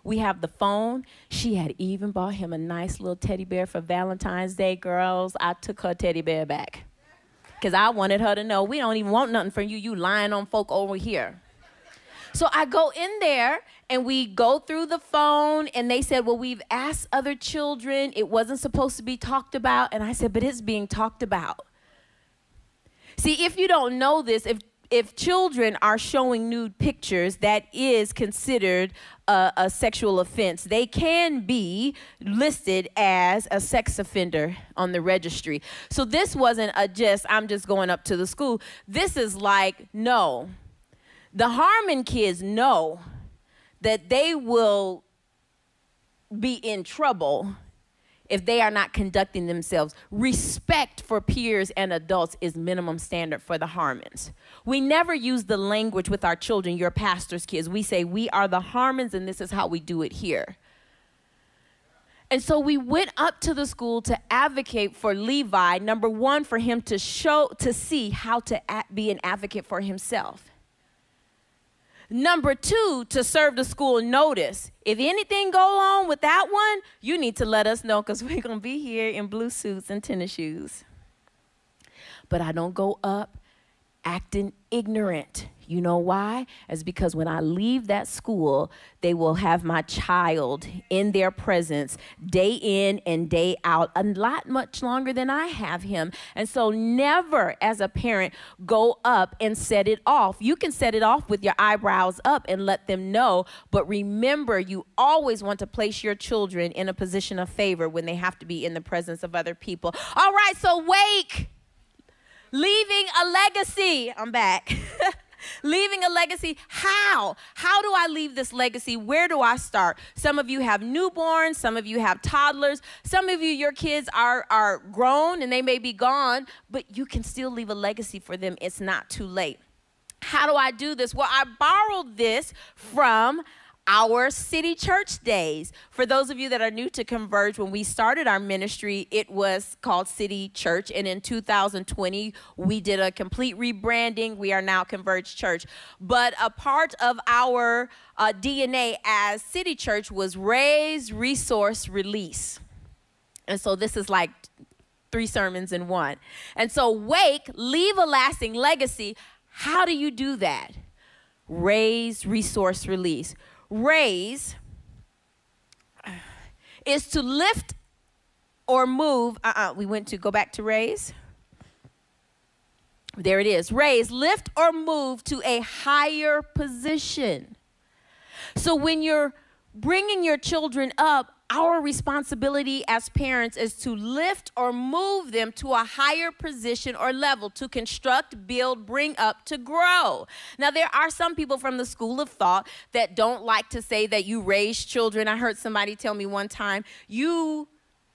we have the phone. She had even bought him a nice little teddy bear for Valentine's Day, girls. I took her teddy bear back. Because I wanted her to know we don't even want nothing from you. You lying on folk over here. So I go in there and we go through the phone and they said, Well, we've asked other children. It wasn't supposed to be talked about. And I said, But it's being talked about. See, if you don't know this, if if children are showing nude pictures, that is considered a, a, sexual offense. They can be listed as a sex offender on the registry. So this wasn't a just, I'm just going up to the school. This is like, no. The Harmon kids know that they will be in trouble if they are not conducting themselves. Respect for peers and adults is minimum standard for the Harmons. We never use the language with our children, your pastor's kids. We say, we are the Harmons and this is how we do it here. And so we went up to the school to advocate for Levi, number one, for him to show, to see how to be an advocate for himself. Number two, to serve the school notice. If anything go on with that one, you need to let us know because (laughs) we're going to be here in blue suits and tennis shoes. But I don't go up acting ignorant. You know why? It's because when I leave that school, they will have my child in their presence day in and day out, a lot much longer than I have him. And so, never as a parent go up and set it off. You can set it off with your eyebrows up and let them know, but remember, you always want to place your children in a position of favor when they have to be in the presence of other people. All right, so wake. Leaving a legacy. I'm back. (laughs) leaving a legacy. How? How do I leave this legacy? Where do I start? Some of you have newborns, some of you have toddlers, some of you, your kids are, are grown and they may be gone, but you can still leave a legacy for them. It's not too late. How do I do this? Well, I borrowed this from our city church days. For those of you that are new to Converge, when we started our ministry, it was called City Church. And in 2020, we did a complete rebranding. We are now Converge Church. But a part of our uh, DNA as City Church was raise, resource, release. And so this is like three sermons in one. And so, wake, leave a lasting legacy. How do you do that? Raise, resource, release raise is to lift or move. Uh uh-uh, uh we went to go back to raise. There it is. Raise, lift or move to a higher position. So when you're bringing your children up, our responsibility as parents is to lift or move them to a higher position or level to construct, build, bring up, to grow. Now, there are some people from the school of thought that don't like to say that you raise children. I heard somebody tell me one time, you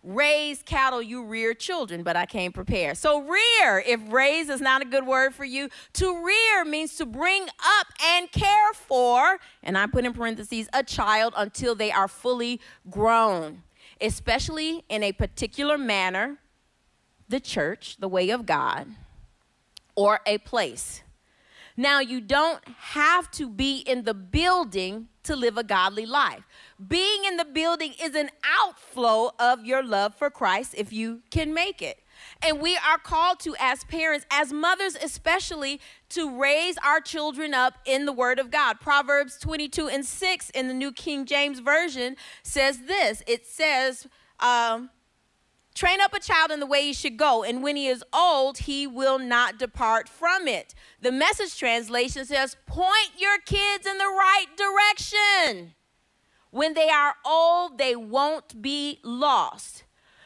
raise cattle, you rear children, but I came prepared. So, rear, if raise is not a good word for you, to rear means to bring up and care for, and I put in parentheses, a child until they are fully grown, especially in a particular manner, the church, the way of God, or a place. Now, you don't have to be in the building to live a godly life. Being in the building is an outflow of your love for Christ if you can make it. And we are called to, as parents, as mothers especially, to raise our children up in the Word of God. Proverbs 22 and 6 in the New King James Version says this it says, um, Train up a child in the way he should go, and when he is old, he will not depart from it. The message translation says, Point your kids in the right direction. When they are old, they won't be lost.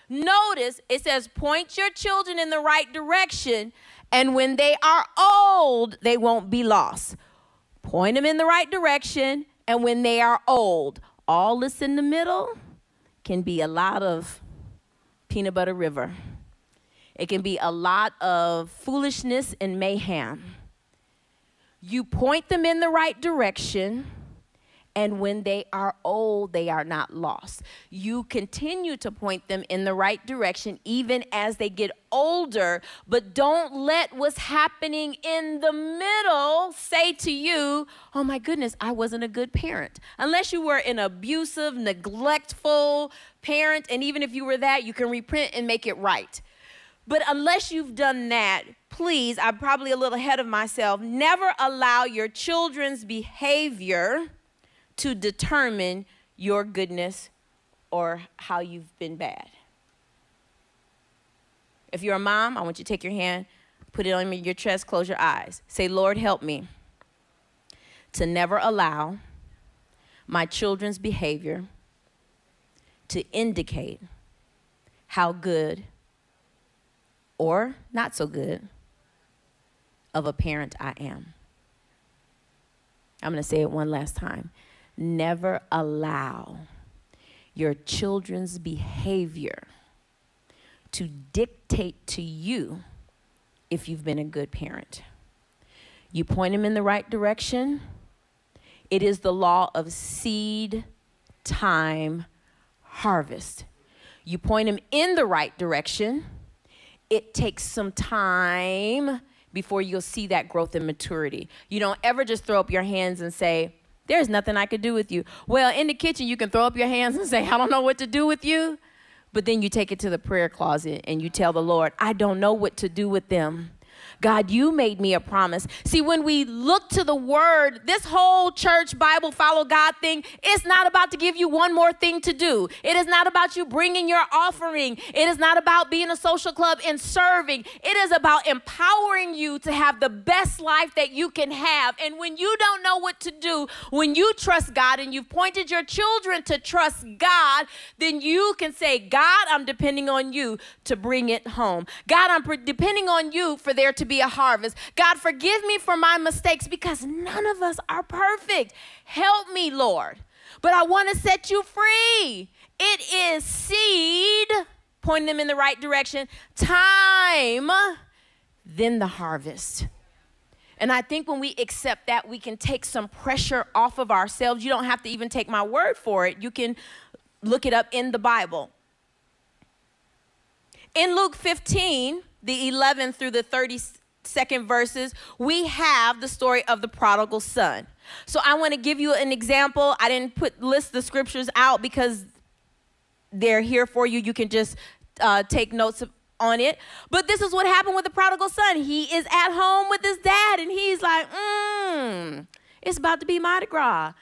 Notice it says, Point your children in the right direction, and when they are old, they won't be lost. Point them in the right direction, and when they are old, all this in the middle can be a lot of peanut butter river. It can be a lot of foolishness and mayhem. You point them in the right direction, and when they are old, they are not lost. You continue to point them in the right direction even as they get older, but don't let what's happening in the middle say to you, Oh my goodness, I wasn't a good parent. Unless you were an abusive, neglectful parent, and even if you were that, you can repent and make it right. But unless you've done that, please, I'm probably a little ahead of myself, never allow your children's behavior to determine your goodness or how you've been bad. If you're a mom, I want you to take your hand, put it on your chest, close your eyes. Say, Lord, help me to never allow my children's behavior to indicate how good or not so good of a parent I am. I'm going to say it one last time. Never allow your children's behavior to dictate to you if you've been a good parent. You point them in the right direction. It is the law of seed, time, harvest. You point them in the right direction. It takes some time before you'll see that growth and maturity. You don't ever just throw up your hands and say, There's nothing I could do with you. Well, in the kitchen, you can throw up your hands and say, I don't know what to do with you. But then you take it to the prayer closet and you tell the Lord, I don't know what to do with them. God, you made me a promise. See, when we look to the word, this whole church Bible follow God thing, it's not about to give you one more thing to do. It is not about you bringing your offering. It is not about being a social club and serving. It is about empowering you to have the best life that you can have. And when you don't know what to do, when you trust God and you've pointed your children to trust God, then you can say, God, I'm depending on you to bring it home. God, I'm depending on you for there to be a harvest. God, forgive me for my mistakes because none of us are perfect. Help me, Lord. But I want to set you free. It is seed, pointing them in the right direction, time, then the harvest. And I think when we accept that, we can take some pressure off of ourselves. You don't have to even take my word for it. You can look it up in the Bible. In Luke 15, the 11th through the 32nd verses, we have the story of the prodigal son. So I want to give you an example. I didn't put list the scriptures out because they're here for you. You can just uh, take notes on it. But this is what happened with the prodigal son. He is at home with his dad, and he's like, mmm, it's about to be Mardi Gras.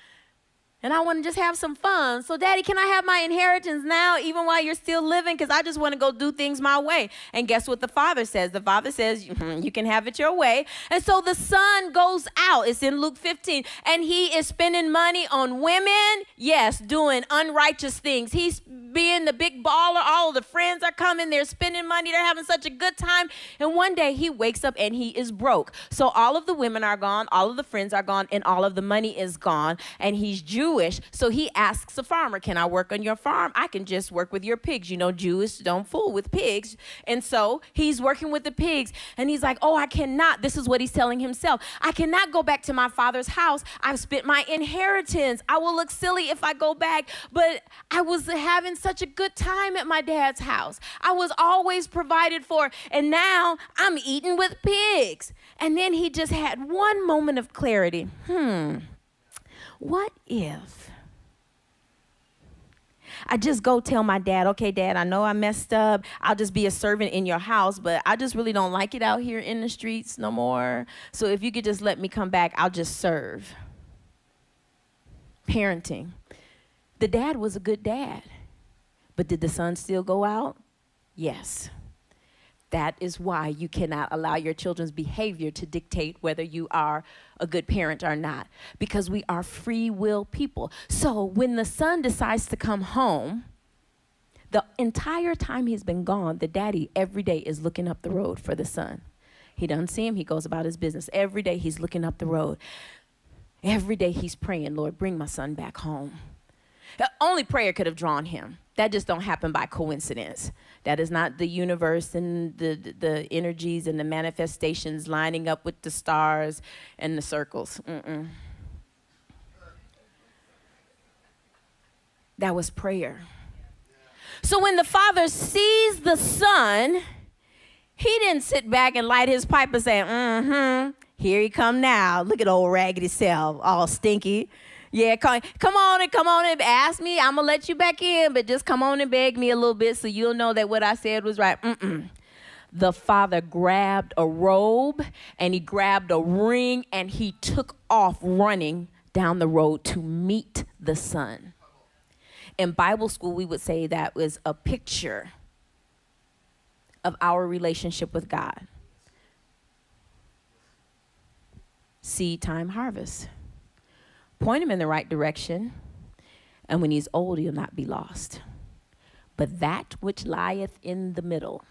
And I want to just have some fun. So, Daddy, can I have my inheritance now, even while you're still living? Because I just want to go do things my way. And guess what the father says? The father says, "Mhm, You can have it your way. And so the son goes out. It's in Luke 15. And he is spending money on women. Yes, doing unrighteous things. He's being the big baller. All of the friends are coming. They're spending money. They're having such a good time. And one day he wakes up and he is broke. So all of the women are gone. All of the friends are gone. And all of the money is gone. And he's juiced Jewish. So he asks a farmer, Can I work on your farm? I can just work with your pigs. You know, Jews don't fool with pigs. And so he's working with the pigs. And he's like, Oh, I cannot. This is what he's telling himself. I cannot go back to my father's house. I've spent my inheritance. I will look silly if I go back. But I was having such a good time at my dad's house. I was always provided for. And now I'm eating with pigs. And then he just had one moment of clarity. Hmm. What if I just go tell my dad, okay, dad, I know I messed up. I'll just be a servant in your house, but I just really don't like it out here in the streets no more. So if you could just let me come back, I'll just serve. Parenting. The dad was a good dad, but did the son still go out? Yes. That is why you cannot allow your children's behavior to dictate whether you are a good parent or not, because we are free will people. So when the son decides to come home, the entire time he's been gone, the daddy every day is looking up the road for the son. He doesn't see him, he goes about his business. Every day he's looking up the road. Every day he's praying, Lord, bring my son back home. Only prayer could have drawn him. That just don't happen by coincidence. That is not the universe and the, the, the energies and the manifestations lining up with the stars and the circles. Mm-mm. That was prayer. So when the father sees the son, he didn't sit back and light his pipe and say, mm-hmm, here he come now. Look at old raggedy self, all stinky. Yeah, come, come on and come on and ask me. I'm gonna let you back in, but just come on and beg me a little bit so you'll know that what I said was right. Mm-mm. The father grabbed a robe and he grabbed a ring and he took off running down the road to meet the son. In Bible school, we would say that was a picture of our relationship with God. Seed time harvest point him in the right direction, and when he's old, he'll not be lost. But that which lieth in the middle.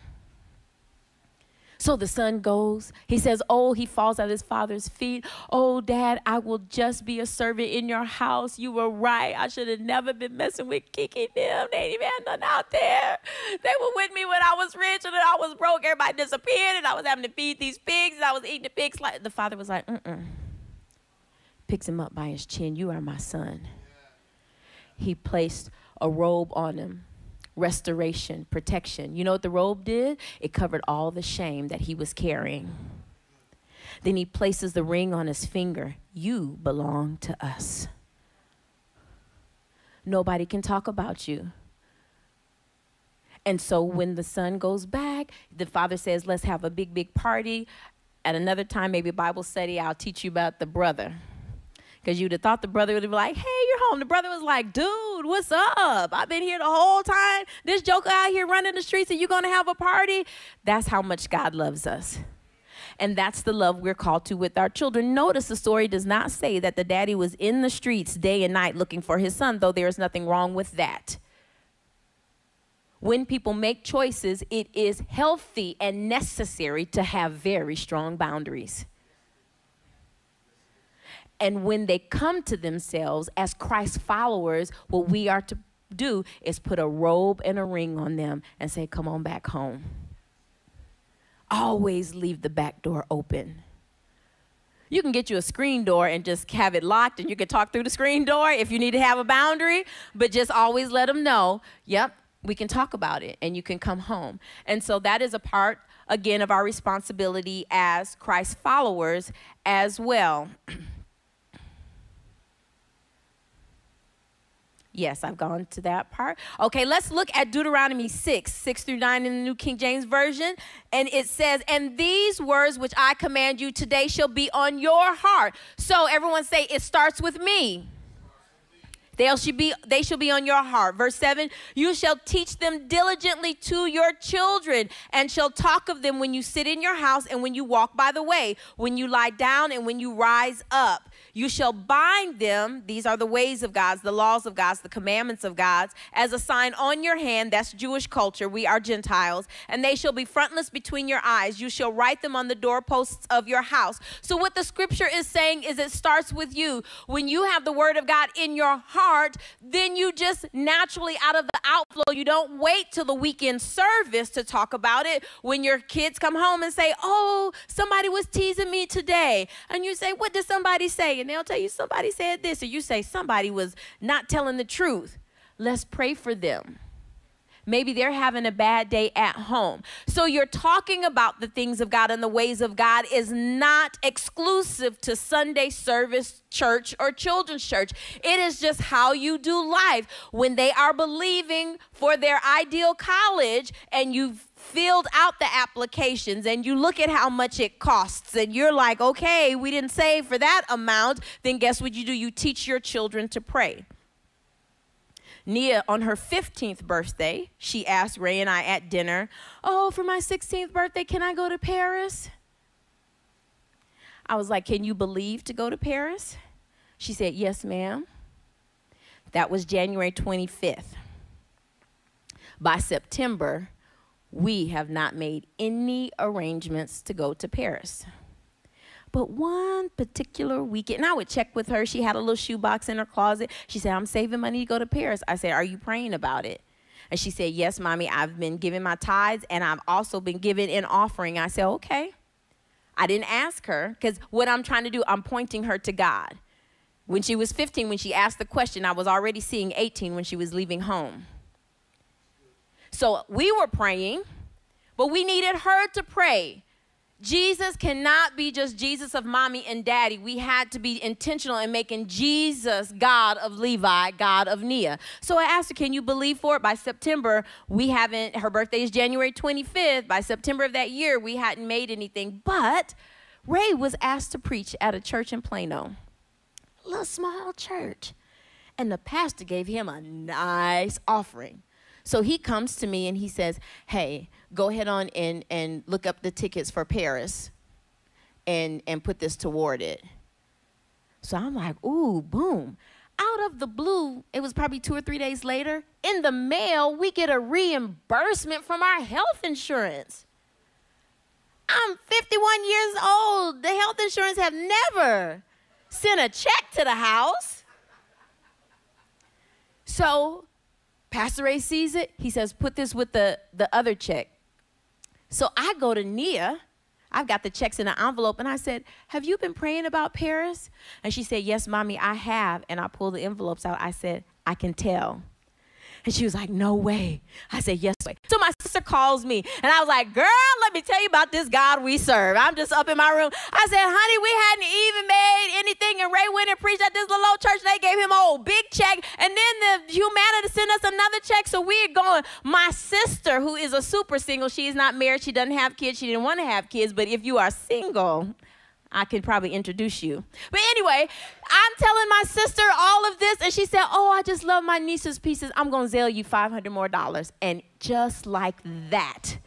So the son goes. He says, Oh, he falls at his father's feet. Oh, dad, I will just be a servant in your house. You were right. I should have never been messing with Kiki them. They ain't even had out there. They were with me when I was rich and then I was broke. Everybody disappeared and I was having to feed these pigs and I was eating the pigs. Like the father was like, mm-mm picks him up by his chin. You are my son. He placed a robe on him restoration, protection. You know what the robe did? It covered all the shame that he was carrying. Then he places the ring on his finger. You belong to us. Nobody can talk about you. And so when the son goes back, the father says, Let's have a big, big party. At another time, maybe Bible study, I'll teach you about the brother. Because you'd have thought the brother would be like, hey, you're home. The brother was like, dude, what's up? I've been here the whole time. This joker out here running the streets and you're going to have a party. That's how much God loves us. And that's the love we're called to with our children. Notice the story does not say that the daddy was in the streets day and night looking for his son, though there is nothing wrong with that. When people make choices, it is healthy and necessary to have very strong boundaries. And when they come to themselves as Christ followers, what we are to do is put a robe and a ring on them and say, Come on back home. Always leave the back door open. You can get you a screen door and just have it locked, and you can talk through the screen door if you need to have a boundary, but just always let them know, yep, we can talk about it and you can come home. And so that is a part, again, of our responsibility as Christ followers as well. (clears throat) Yes, I've gone to that part. Okay, let's look at Deuteronomy 6, 6 through 9 in the New King James Version. And it says, And these words which I command you today shall be on your heart. So everyone say, It starts with me. They shall be they shall be on your heart. Verse 7, you shall teach them diligently to your children and shall talk of them when you sit in your house and when you walk by the way, when you lie down and when you rise up. You shall bind them, these are the ways of God's, the laws of God's, the commandments of God's, as a sign on your hand. That's Jewish culture. We are Gentiles. And they shall be frontlets between your eyes. You shall write them on the doorposts of your house. So, what the scripture is saying is it starts with you. When you have the word of God in your heart, then you just naturally, out of the outflow, you don't wait till the weekend service to talk about it. When your kids come home and say, Oh, somebody was teasing me today. And you say, What did somebody say? And they'll tell you, Somebody said this. Or you say, Somebody was not telling the truth. Let's pray for them. Maybe they're having a bad day at home. So you're talking about the things of God and the ways of God is not exclusive to Sunday service, church, or children's church. It is just how you do life. When they are believing for their ideal college and you've filled out the applications and you look at how much it costs and you're like, okay, we didn't save for that amount, then guess what you do? You teach your children to pray. Nia, on her 15th birthday, she asked Ray and I at dinner, Oh, for my 16th birthday, can I go to Paris? I was like, Can you believe to go to Paris? She said, Yes, ma'am. That was January 25th. By September, we have not made any arrangements to go to Paris. But one particular weekend, and I would check with her. She had a little shoebox in her closet. She said, I'm saving money to go to Paris. I said, Are you praying about it? And she said, Yes, mommy, I've been giving my tithes and I've also been giving an offering. I said, Okay. I didn't ask her because what I'm trying to do, I'm pointing her to God. When she was 15, when she asked the question, I was already seeing 18 when she was leaving home. So we were praying, but we needed her to pray. Jesus cannot be just Jesus of mommy and daddy. We had to be intentional in making Jesus God of Levi, God of Nia. So I asked her, Can you believe for it? By September, we haven't, her birthday is January 25th. By September of that year, we hadn't made anything. But Ray was asked to preach at a church in Plano, a little small church. And the pastor gave him a nice offering. So he comes to me and he says, Hey, go ahead on and, and look up the tickets for Paris and, and put this toward it. So I'm like, Ooh, boom. Out of the blue, it was probably two or three days later, in the mail, we get a reimbursement from our health insurance. I'm 51 years old. The health insurance have never sent a check to the house. So Pastor Ray sees it. He says, put this with the, the other check. So I go to Nia. I've got the checks in an envelope. And I said, Have you been praying about Paris? And she said, Yes, mommy, I have. And I pulled the envelopes out. I said, I can tell. And she was like, No way. I said, Yes, way. So my sister calls me, and I was like, Girl, let me tell you about this God we serve. I'm just up in my room. I said, Honey, we hadn't even made anything. And Ray went and preached at this little old church. They gave him a old big check. And then the Humana sent us another check. So we're going. My sister, who is a super single, she is not married. She doesn't have kids. She didn't want to have kids. But if you are single, I could probably introduce you. But anyway, I'm telling my sister all of this, and she said, Oh, I just love my niece's pieces. I'm to sell you 500 more dollars. And just like that,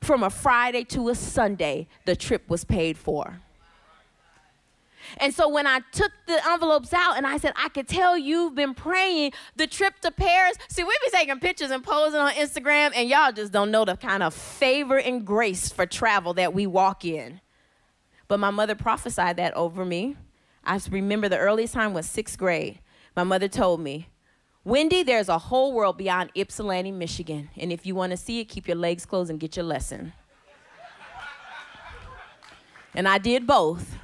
from a Friday to a Sunday, the trip was paid for. And so when I took the envelopes out and I said, I could tell you've been praying the trip to Paris. See, we've been taking pictures and posing on Instagram, and y'all just don't know the kind of favor and grace for travel that we walk in. But my mother prophesied that over me. I remember the earliest time was sixth grade. My mother told me, Wendy, there's a whole world beyond Ypsilanti, Michigan. And if you want to see it, keep your legs closed and get your lesson. and I did both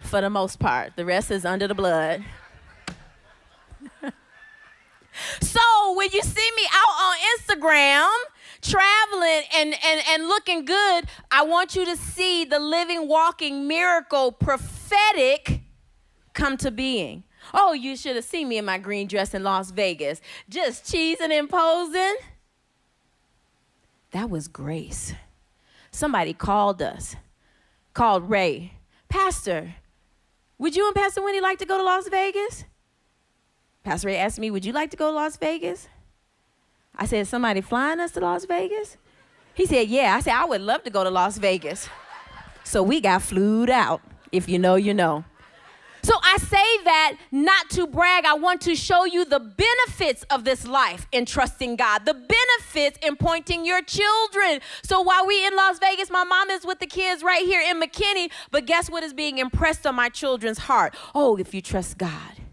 for the most part. The rest is under the blood. (laughs) so when you see me out on Instagram, traveling and, and, and looking good, I want you to see the living, walking miracle prophetic come to being. Oh, you should have seen me in my green dress in Las Vegas, just cheesing and posing. That was grace. Somebody called us, called Ray. Pastor, would you and Pastor Wendy like to go to Las Vegas? Pastor Ray asked me, Would you like to go to Las Vegas? I said, Somebody flying us to Las Vegas? He said, Yeah. I said, I would love to go to Las Vegas. So we got flued out. If you know, you know. So I say that not to brag. I want to show you the benefits of this life in trusting God, the benefits in pointing your children. So while we in Las Vegas, my mom is with the kids right here in McKinney, but guess what is being impressed on my children's heart? Oh, if you trust God.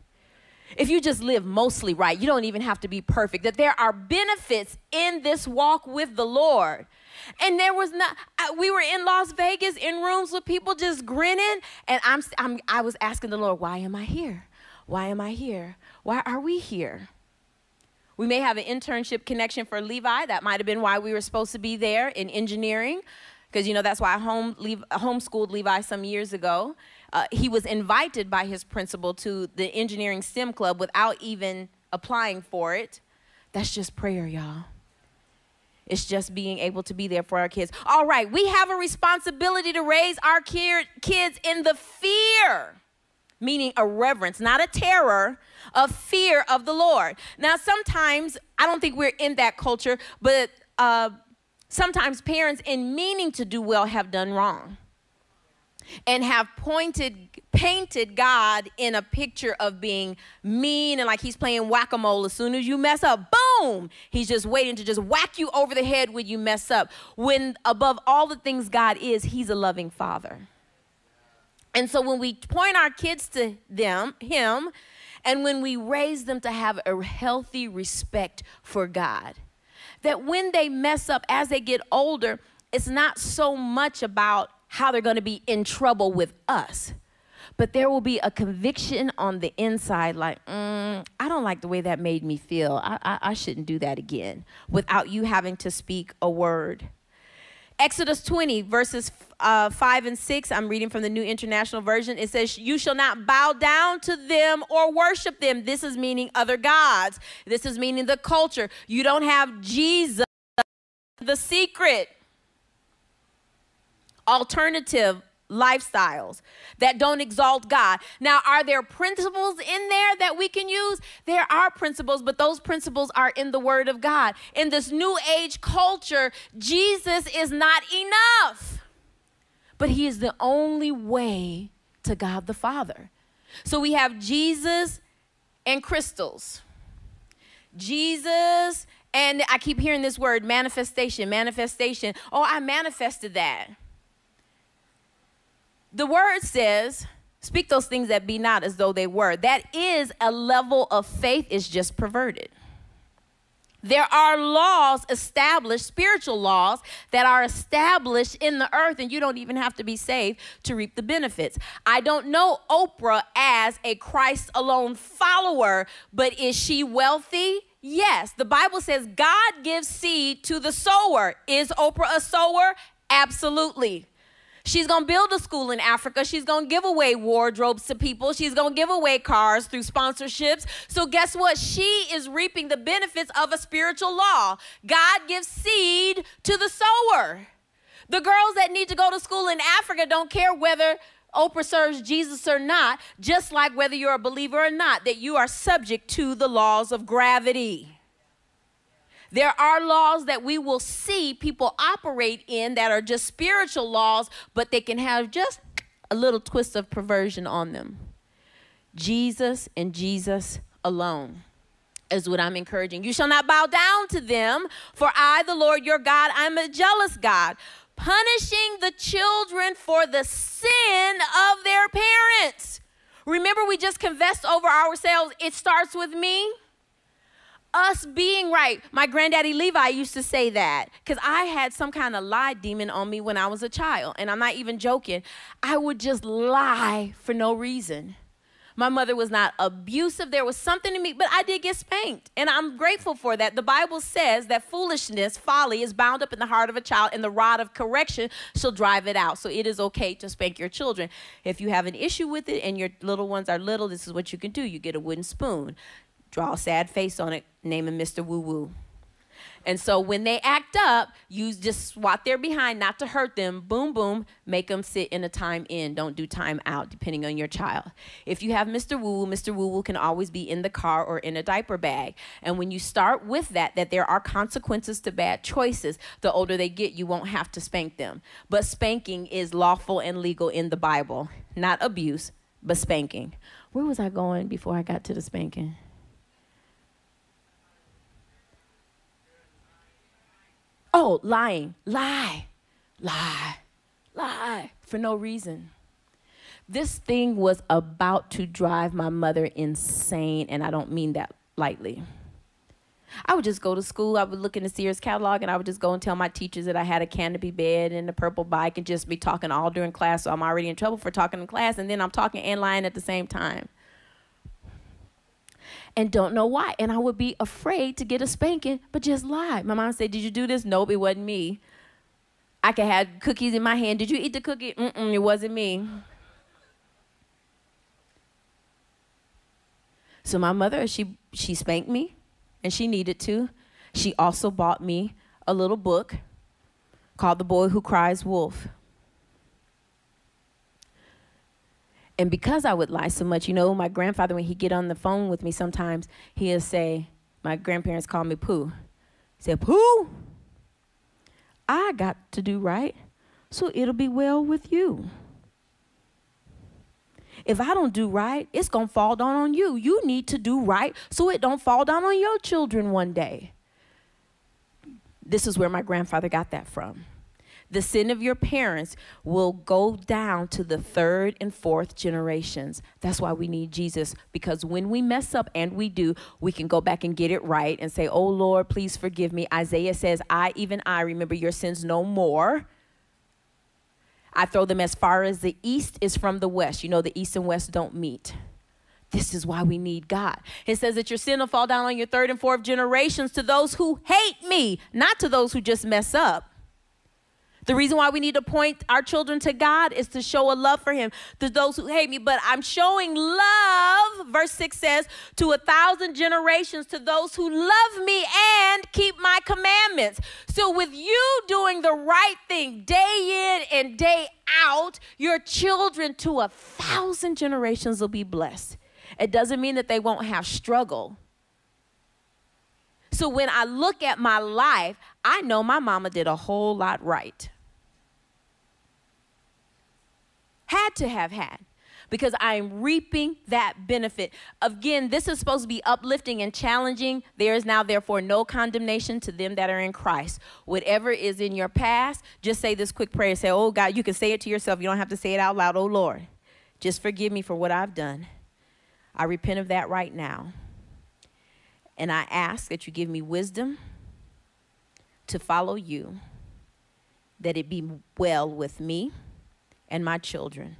If you just live mostly right, you don't even have to be perfect. That there are benefits in this walk with the Lord. And there was not, we were in Las Vegas in rooms with people just grinning. And I'm, I'm, I was asking the Lord, why am I here? Why am I here? Why are we here? We may have an internship connection for Levi. That might have been why we were supposed to be there in engineering, because you know that's why I home leave, homeschooled Levi some years ago. Uh, he was invited by his principal to the engineering STEM club without even applying for it. That's just prayer, y'all. It's just being able to be there for our kids. All right, we have a responsibility to raise our kids in the fear, meaning a reverence, not a terror, of fear of the Lord. Now, sometimes, I don't think we're in that culture, but uh, sometimes parents, in meaning to do well, have done wrong and have pointed painted God in a picture of being mean and like he's playing whack-a-mole. As soon as you mess up boom he's just waiting to just whack you over the head when you mess up. When above all the things God is he's a loving father. And so when we point our kids to them him and when we raise them to have a healthy respect for God that when they mess up as they get older it's not so much about how they're going to be in trouble with us. But there will be a conviction on the inside, like, mm, I don't like the way that made me feel. I, I, I shouldn't do that again without you having to speak a word. Exodus 20, verses uh, 5 and 6, I'm reading from the New International Version. It says, You shall not bow down to them or worship them. This is meaning other gods. This is meaning the culture. You don't have Jesus, the secret alternative lifestyles that don't exalt God. Now, are there principles in there that we can use? There are principles, but those principles are in the Word of God. In this new age culture, Jesus is not enough, but He is the only way to God the Father. So we have Jesus and crystals. Jesus, and I keep hearing this word manifestation, manifestation. Oh, I manifested that. The word says, speak those things that be not as though they were. That is a level of faith is just perverted. There are laws established, spiritual laws that are established in the earth, and you don't even have to be saved to reap the benefits. I don't know Oprah as a Christ alone follower, but is she wealthy? Yes. The Bible says God gives seed to the sower. Is Oprah a sower? Absolutely. She's going to build a school in Africa. She's going to give away wardrobes to people. She's going to give away cars through sponsorships. So, guess what? She is reaping the benefits of a spiritual law. God gives seed to the sower. The girls that need to go to school in Africa don't care whether Oprah serves Jesus or not, just like whether you're a believer or not, that you are subject to the laws of gravity. There are laws that we will see people operate in that are just spiritual laws, but they can have just a little twist of perversion on them. Jesus and Jesus alone is what I'm encouraging. You shall not bow down to them, for I, the Lord your God, I'm a jealous God, punishing the children for the sin of their parents. Remember, we just confessed over ourselves, it starts with me us being right. My granddaddy Levi used to say that because I had some kind of lie demon on me when I was a child. And I'm not even joking. I would just lie for no reason. My mother was not abusive. There was something in me, but I did get spanked. And I'm grateful for that. The Bible says that foolishness, folly, is bound up in the heart of a child, and the rod of correction shall drive it out. So it is okay to spank your children. If you have an issue with it and your little ones are little, this is what you can do you get a wooden spoon draw a sad face on it, name him Mr. Woo Woo. And so when they act up, you just swat their behind, not to hurt them. Boom, boom, make them sit in a time in. Don't do time out, depending on your child. If you have Mr. Woo Woo, Mr. Woo Woo can always be in the car or in a diaper bag. And when you start with that, that there are consequences to bad choices, the older they get, you won't have to spank them. But spanking is lawful and legal in the Bible, not abuse, but spanking. Where was I going before I got to the spanking? Oh, lying. Lie. Lie. Lie for no reason. This thing was about to drive my mother insane, and I don't mean that lightly. I would just go to school. I would look in the Sears catalog and I would just go and tell my teachers that I had a canopy bed and a purple bike and just be talking all during class. So I'm already in trouble for talking in class and then I'm talking and lying at the same time. And don't know why. And I would be afraid to get a spanking, but just lie. My mom said, Did you do this? Nope, it wasn't me. I could have cookies in my hand. Did you eat the cookie? Mm-mm, it wasn't me. So my mother, she she spanked me, and she needed to. She also bought me a little book called The Boy Who Cries Wolf. And because I would lie so much, you know, my grandfather, when he get on the phone with me sometimes, he'll say, my grandparents call me Pooh. He said, Pooh, I got to do right, so it'll be well with you. If I don't do right, it's going to fall down on you. You need to do right so it don't fall down on your children one day. This is where my grandfather got that from. The sin of your parents will go down to the third and fourth generations. That's why we need Jesus because when we mess up and we do, we can go back and get it right and say, "Oh Lord, please forgive me." Isaiah says, "I even I remember your sins no more." I throw them as far as the east is from the west. You know, the east and west don't meet. This is why we need God. It says that your sin will fall down on your third and fourth generations to those who hate me, not to those who just mess up. The reason why we need to point our children to God is to show a love for Him to those who hate me. But I'm showing love, verse 6 says, to a thousand generations to those who love me and keep my commandments. So, with you doing the right thing day in and day out, your children to a thousand generations will be blessed. It doesn't mean that they won't have struggle. So when I look at my life, I know my mama did a whole lot right. Had to have had because I am reaping that benefit. Again, this is supposed to be uplifting and challenging. There is now, therefore, no condemnation to them that are in Christ. Whatever is in your past, just say this quick prayer. Say, Oh God, you can say it to yourself. You don't have to say it out loud. Oh Lord, just forgive me for what I've done. I repent of that right now. And I ask that you give me wisdom to follow you, that it be well with me and my children.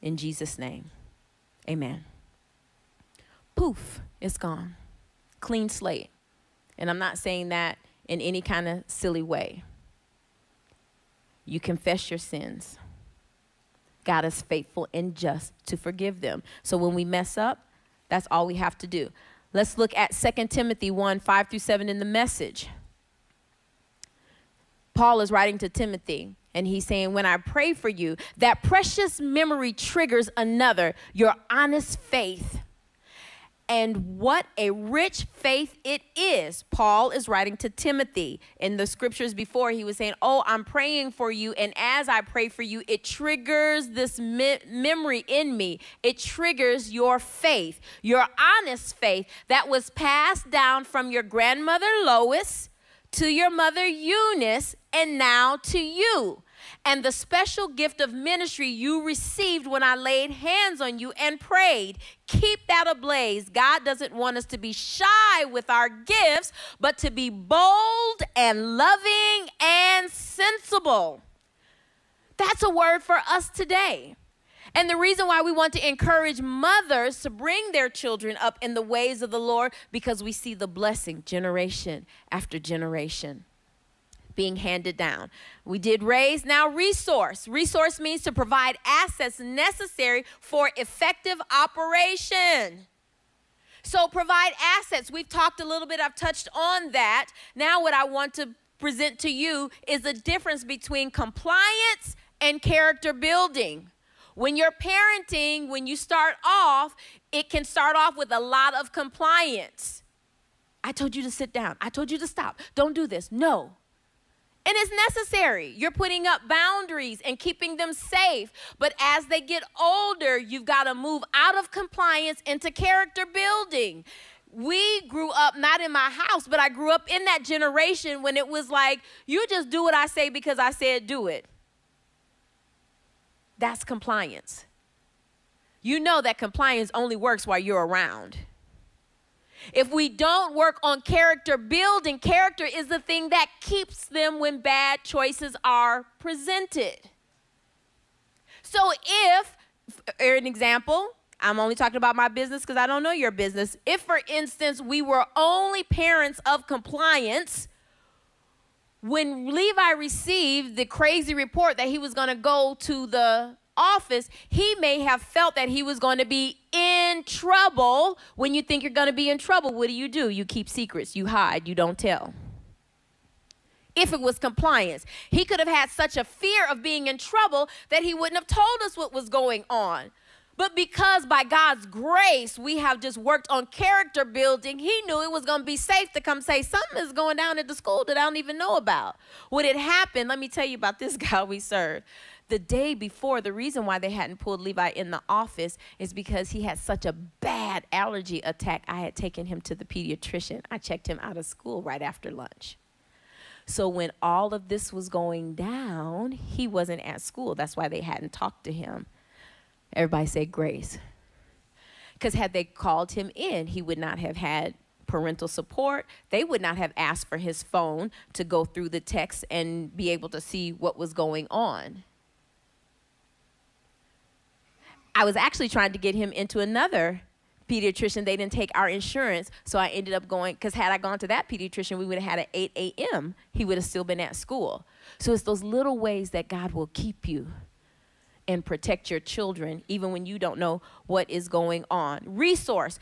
In Jesus' name, amen. Poof, it's gone. Clean slate. And I'm not saying that in any kind of silly way. You confess your sins. God is faithful and just to forgive them. So when we mess up, that's all we have to do. Let's look at 2 Timothy 1 5 through 7 in the message. Paul is writing to Timothy, and he's saying, When I pray for you, that precious memory triggers another, your honest faith. And what a rich faith it is. Paul is writing to Timothy. In the scriptures before, he was saying, Oh, I'm praying for you. And as I pray for you, it triggers this me- memory in me. It triggers your faith, your honest faith that was passed down from your grandmother Lois to your mother Eunice and now to you. And the special gift of ministry you received when I laid hands on you and prayed. Keep that ablaze. God doesn't want us to be shy with our gifts, but to be bold and loving and sensible. That's a word for us today. And the reason why we want to encourage mothers to bring their children up in the ways of the Lord because we see the blessing generation after generation being handed down. We did raise, now resource. Resource means to provide assets necessary for effective operation. So provide assets. We've talked a little bit, I've touched on that. Now, what I want to present to you is the difference between compliance and character building. When you're parenting, when you start off, it can start off with a lot of compliance. I told you to sit down. I told you to stop. Don't do this. No. And it's necessary. You're putting up boundaries and keeping them safe. But as they get older, you've got to move out of compliance into character building. We grew up not in my house, but I grew up in that generation when it was like, you just do what I say because I said do it. That's compliance. You know that compliance only works while you're around. If we don't work on character building, character is the thing that keeps them when bad choices are presented. So, if, for an example, I'm only talking about my business because I don't know your business. If, for instance, we were only parents of compliance, when Levi received the crazy report that he was going to go to the office, he may have felt that he was going to be in trouble. When you think you're going to be in trouble, what do you do? You keep secrets, you hide, you don't tell. If it was compliance, he could have had such a fear of being in trouble that he wouldn't have told us what was going on. But because by God's grace we have just worked on character building, he knew it was going to be safe to come say something is going down at the school that I don't even know about. What had happened, let me tell you about this (laughs) guy we serve. The day before, the reason why they hadn't pulled Levi in the office is because he had such a bad allergy attack. I had taken him to the pediatrician. I checked him out of school right after lunch. So when all of this was going down, he wasn't at school. That's why they hadn't talked to him. Everybody say grace. Because had they called him in, he would not have had parental support. They would not have asked for his phone to go through the text and be able to see what was going on. I was actually trying to get him into another pediatrician. They didn't take our insurance, so I ended up going because had I gone to that pediatrician, we would have had an 8 a.m. He would have still been at school. So it's those little ways that God will keep you and protect your children even when you don't know what is going on. Resource.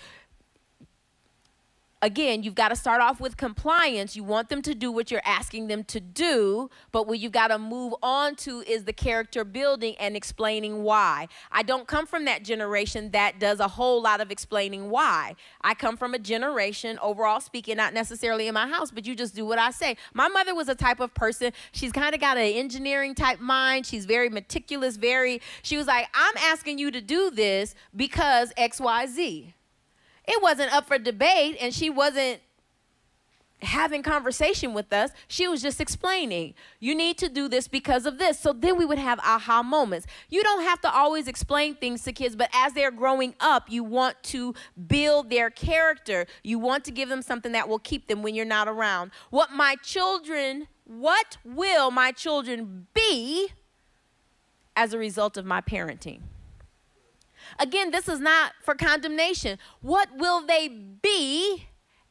Again, you've got to start off with compliance. You want them to do what you're asking them to do, but what you've got to move on to is the character building and explaining why. I don't come from that generation that does a whole lot of explaining why. I come from a generation, overall speaking, not necessarily in my house, but you just do what I say. My mother was a type of person, she's kind of got an engineering type mind. She's very meticulous, very, she was like, I'm asking you to do this because XYZ it wasn't up for debate and she wasn't having conversation with us. She was just explaining you need to do this because of this. So then we would have aha moments. You don't have to always explain things to kids but as they're growing up you want to build their character. You want to give them something that will keep them when you're not around. What my children what will my children be as a result of my parenting Again, this is not for condemnation. What will they be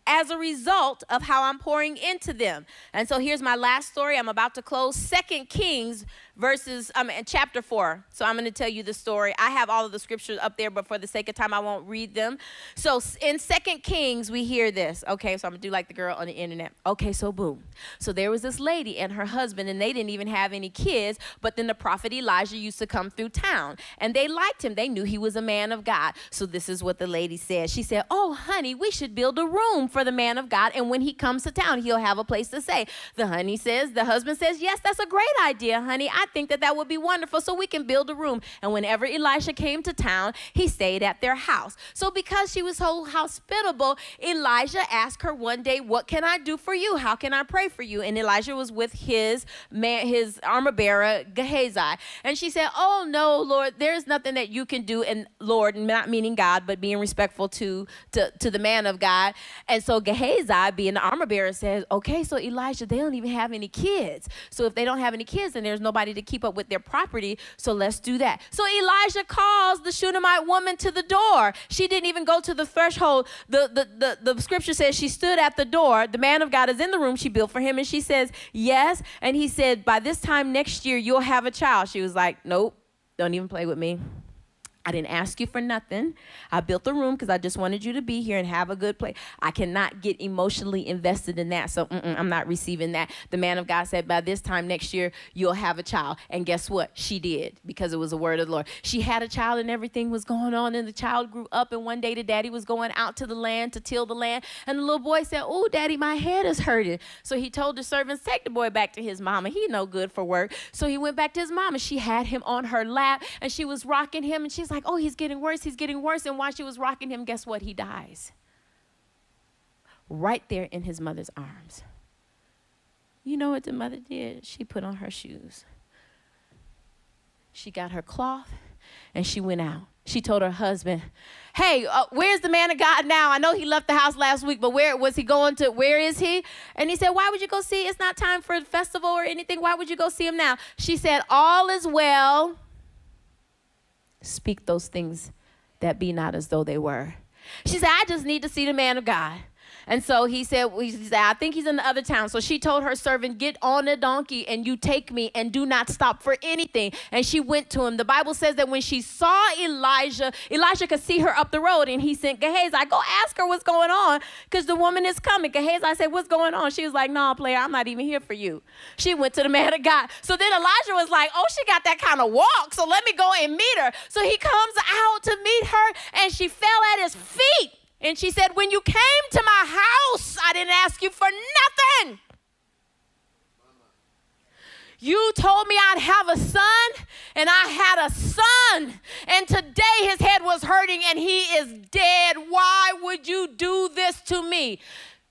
as a result of how I'm pouring into them? And so here's my last story. I'm about to close. Second Kings verses um chapter 4. So I'm going to tell you the story. I have all of the scriptures up there, but for the sake of time I won't read them. So in Second Kings we hear this. Okay, so I'm going to do like the girl on the internet. Okay, so boom. So there was this lady and her husband and they didn't even have any kids, but then the prophet Elijah used to come through town and they liked him. They knew he was a man of God. So this is what the lady said. She said, "Oh, honey, we should build a room for the man of God and when he comes to town, he'll have a place to stay." The honey says, the husband says, "Yes, that's a great idea, honey. I think that that would be wonderful so we can build a room." And whenever Elisha came to town, he stayed at their house. So because she was so hospitable, Elijah asked her one day, "What can I do for you? How can I pray for you?" And Elijah was with his man his armor bearer Gehazi. And she said, "Oh no, Lord, there's nothing that you can do." And Lord, not meaning God, but being respectful to to, to the man of God. And so Gehazi, being the armor bearer, says, "Okay, so Elijah, they don't even have any kids. So if they don't have any kids, then there's nobody to keep up with their property. So let's do that." So Elijah calls the Shunammite woman to the door. She didn't even go to the threshold. The the the, the scripture says she stood at the door. The man of God is in the room. She built for him, and she says, "Yes." And he said, "By this time next year, you'll have a child." She was like, "Nope, don't even play with me." I didn't ask you for nothing. I built a room because I just wanted you to be here and have a good place. I cannot get emotionally invested in that, so I'm not receiving that. The man of God said, By this time next year, you'll have a child. And guess what? She did because it was a word of the Lord. She had a child and everything was going on, and the child grew up. And one day, the daddy was going out to the land to till the land, and the little boy said, Oh, daddy, my head is hurting. So he told the servants, Take the boy back to his mama. He no good for work. So he went back to his mama. She had him on her lap, and she was rocking him, and she's like, Oh, he's getting worse. He's getting worse. And while she was rocking him, guess what? He dies. Right there in his mother's arms. You know what the mother did? She put on her shoes. She got her cloth and she went out. She told her husband, Hey, uh, where's the man of God now? I know he left the house last week, but where was he going to? Where is he? And he said, Why would you go see? It's not time for a festival or anything. Why would you go see him now? She said, All is well. Speak those things that be not as though they were. She said, I just need to see the man of God. And so he said, he said, I think he's in the other town. So she told her servant, Get on a donkey and you take me and do not stop for anything. And she went to him. The Bible says that when she saw Elijah, Elijah could see her up the road and he sent Gehazi, I go ask her what's going on because the woman is coming. Gehazi, said, What's going on? She was like, No, player, I'm not even here for you. She went to the man of God. So then Elijah was like, Oh, she got that kind of walk. So let me go and meet her. So he comes out to meet her and she fell at his feet. And she said, When you came to my house, I didn't ask you for nothing. You told me I'd have a son, and I had a son. And today his head was hurting and he is dead. Why would you do this to me?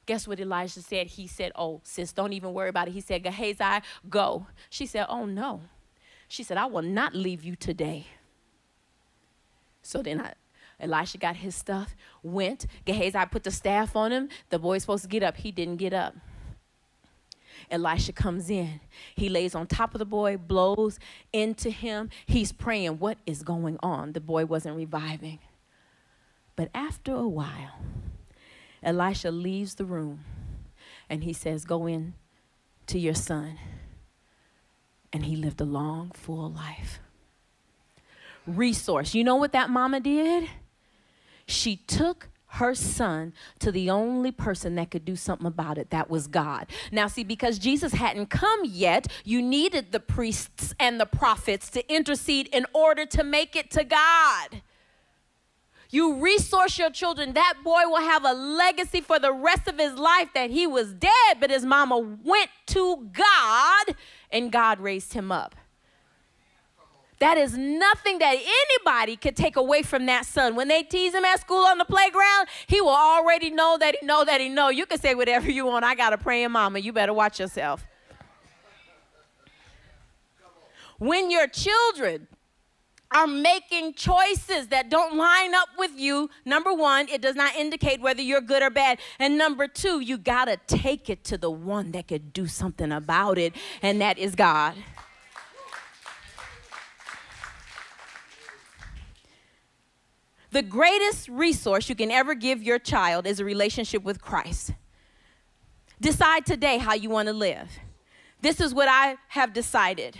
Guess what Elijah said? He said, Oh, sis, don't even worry about it. He said, Gehazi, go. She said, Oh, no. She said, I will not leave you today. So then I, Elisha got his stuff, went. Gehazi put the staff on him. The boy's supposed to get up. He didn't get up. Elisha comes in. He lays on top of the boy, blows into him. He's praying, What is going on? The boy wasn't reviving. But after a while, Elisha leaves the room and he says, Go in to your son. And he lived a long, full life. Resource. You know what that mama did? She took her son to the only person that could do something about it that was God. Now, see, because Jesus hadn't come yet, you needed the priests and the prophets to intercede in order to make it to God. You resource your children, that boy will have a legacy for the rest of his life that he was dead, but his mama went to God and God raised him up. That is nothing that anybody could take away from that son. When they tease him at school on the playground, he will already know that he know that he know. You can say whatever you want. I got a praying mama. You better watch yourself. When your children are making choices that don't line up with you, number one, it does not indicate whether you're good or bad. And number two, you got to take it to the one that could do something about it, and that is God. The greatest resource you can ever give your child is a relationship with Christ. Decide today how you want to live. This is what I have decided.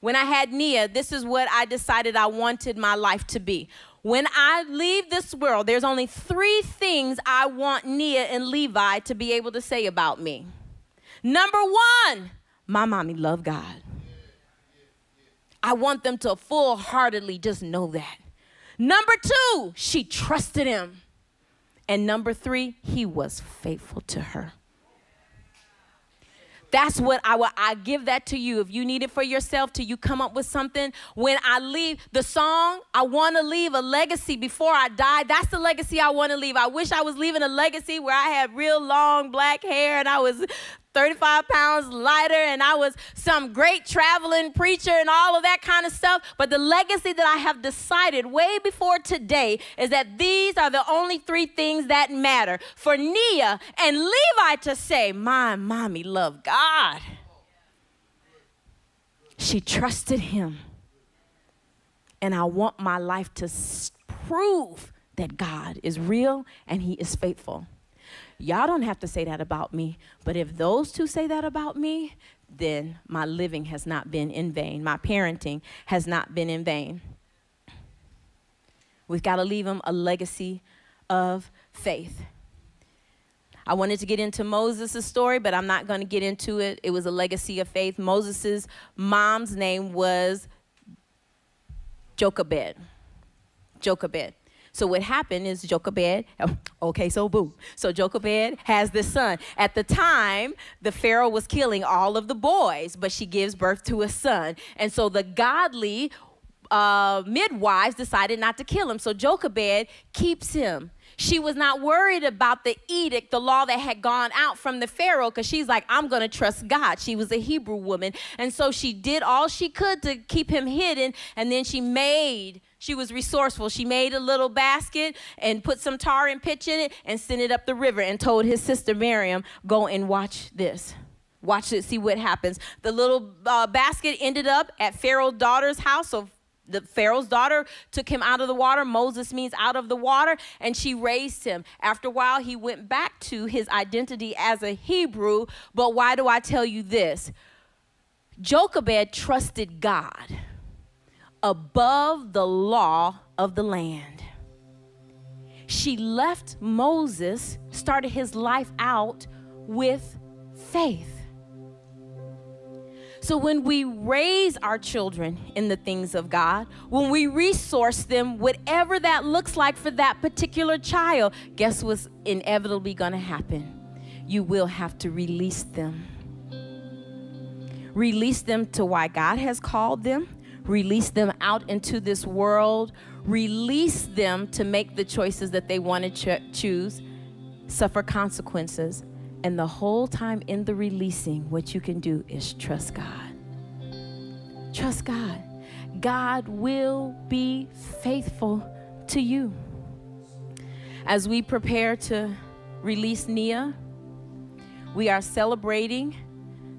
When I had Nia, this is what I decided I wanted my life to be. When I leave this world, there's only three things I want Nia and Levi to be able to say about me. Number one, my mommy loved God. I want them to full heartedly just know that. Number two, she trusted him. And number three, he was faithful to her. That's what I will I give that to you. If you need it for yourself till you come up with something. When I leave the song, I want to leave a legacy before I die. That's the legacy I want to leave. I wish I was leaving a legacy where I had real long black hair and I was 35 pounds lighter and I was some great traveling preacher and all of that kind of stuff. But the legacy that I have decided way before today is that these are the only three things that matter. For Nia and Levi to say, My mommy loved God. She trusted him. And I want my life to prove that God is real and he is faithful. Y'all don't have to say that about me, but if those two say that about me, then my living has not been in vain. My parenting has not been in vain. We've got to leave them a legacy of faith. I wanted to get into Moses' story, but I'm not going to get into it. It was a legacy of faith. Moses' mom's name was Jochebed. Jochebed. So what happened is Jochebed, (laughs) okay, so boo. So Jochebed has this son. At the time, the Pharaoh was killing all of the boys, but she gives birth to a son. And so the godly uh, midwives decided not to kill him. So Jochebed keeps him. She was not worried about the edict, the law that had gone out from the Pharaoh, because she's like, I'm going to trust God. She was a Hebrew woman. And so she did all she could to keep him hidden. And then she made, she was resourceful. She made a little basket and put some tar and pitch in it and sent it up the river and told his sister Miriam, Go and watch this. Watch it, see what happens. The little uh, basket ended up at Pharaoh's daughter's house. So the Pharaoh's daughter took him out of the water. Moses means out of the water, and she raised him. After a while, he went back to his identity as a Hebrew. But why do I tell you this? Jochebed trusted God above the law of the land. She left Moses, started his life out with faith. So when we raise our children in the things of God, when we resource them, whatever that looks like for that particular child, guess what's inevitably going to happen? You will have to release them. Release them to why God has called them, release them out into this world, release them to make the choices that they want to ch- choose, suffer consequences, and the whole time in the releasing, what you can do is trust God. Trust God. God will be faithful to you. As we prepare to release Nia, we are celebrating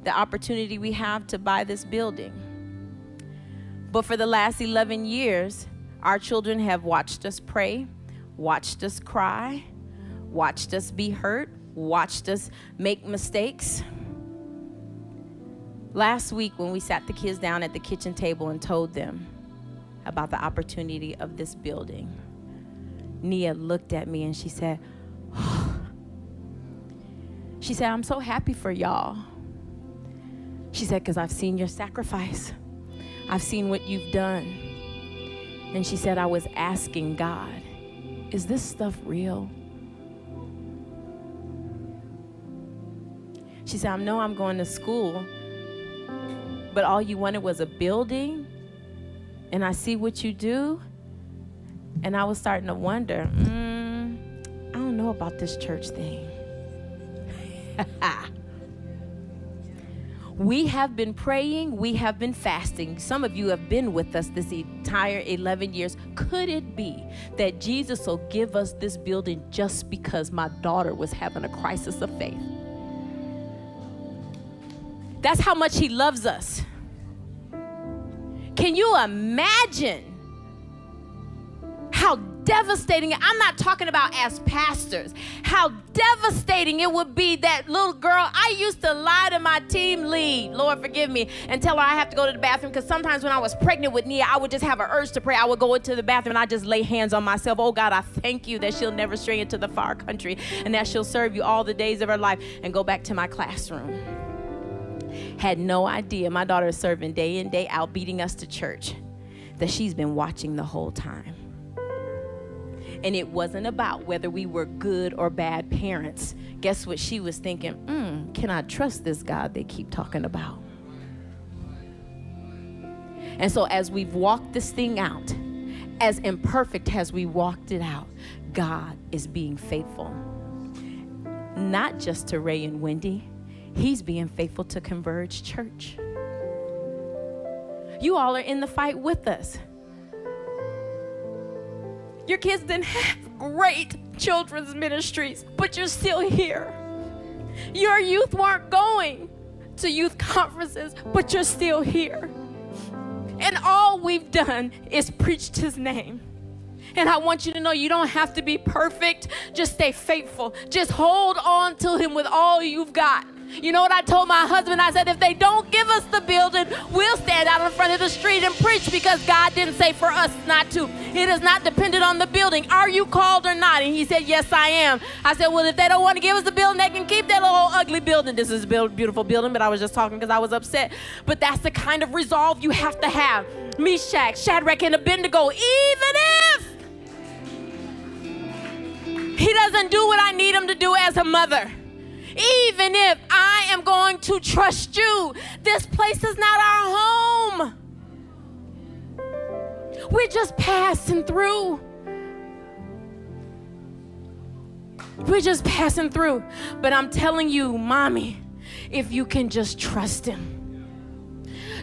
the opportunity we have to buy this building. But for the last 11 years, our children have watched us pray, watched us cry, watched us be hurt, watched us make mistakes. Last week, when we sat the kids down at the kitchen table and told them about the opportunity of this building, Nia looked at me and she said, (sighs) She said, I'm so happy for y'all. She said, because I've seen your sacrifice, I've seen what you've done. And she said, I was asking God, is this stuff real? She said, I know I'm going to school, but all you wanted was a building, and I see what you do. And I was starting to wonder, mm, I don't know about this church thing. (laughs) we have been praying, we have been fasting. Some of you have been with us this entire 11 years. Could it be that Jesus will give us this building just because my daughter was having a crisis of faith? That's how much He loves us. Can you imagine how devastating? I'm not talking about as pastors, how devastating it would be that little girl. I used to lie to my team lead, Lord forgive me, and tell her I have to go to the bathroom because sometimes when I was pregnant with Nia, I would just have an urge to pray. I would go into the bathroom and I just lay hands on myself. Oh God, I thank you that she'll never stray into the far country and that she'll serve you all the days of her life and go back to my classroom had no idea my daughter is serving day in, day out, beating us to church, that she's been watching the whole time. And it wasn't about whether we were good or bad parents. Guess what she was thinking? Mm, can I trust this God they keep talking about? And so, as we've walked this thing out, as imperfect as we walked it out, God is being faithful. Not just to Ray and Wendy, He's being faithful to Converge Church. You all are in the fight with us. Your kids didn't have great children's ministries, but you're still here. Your youth weren't going to youth conferences, but you're still here. And all we've done is preached his name. And I want you to know you don't have to be perfect. Just stay faithful. Just hold on to him with all you've got. You know what I told my husband? I said, if they don't give us the building, we'll stand out in front of the street and preach because God didn't say for us not to. It is not dependent on the building. Are you called or not? And he said, yes, I am. I said, well, if they don't want to give us the building, they can keep that little ugly building. This is a beautiful building, but I was just talking because I was upset. But that's the kind of resolve you have to have. Meshach, Shadrach, and Abednego, even if he doesn't do what I need him to do as a mother. Even if I am going to trust you, this place is not our home. We're just passing through. We're just passing through. But I'm telling you, mommy, if you can just trust him.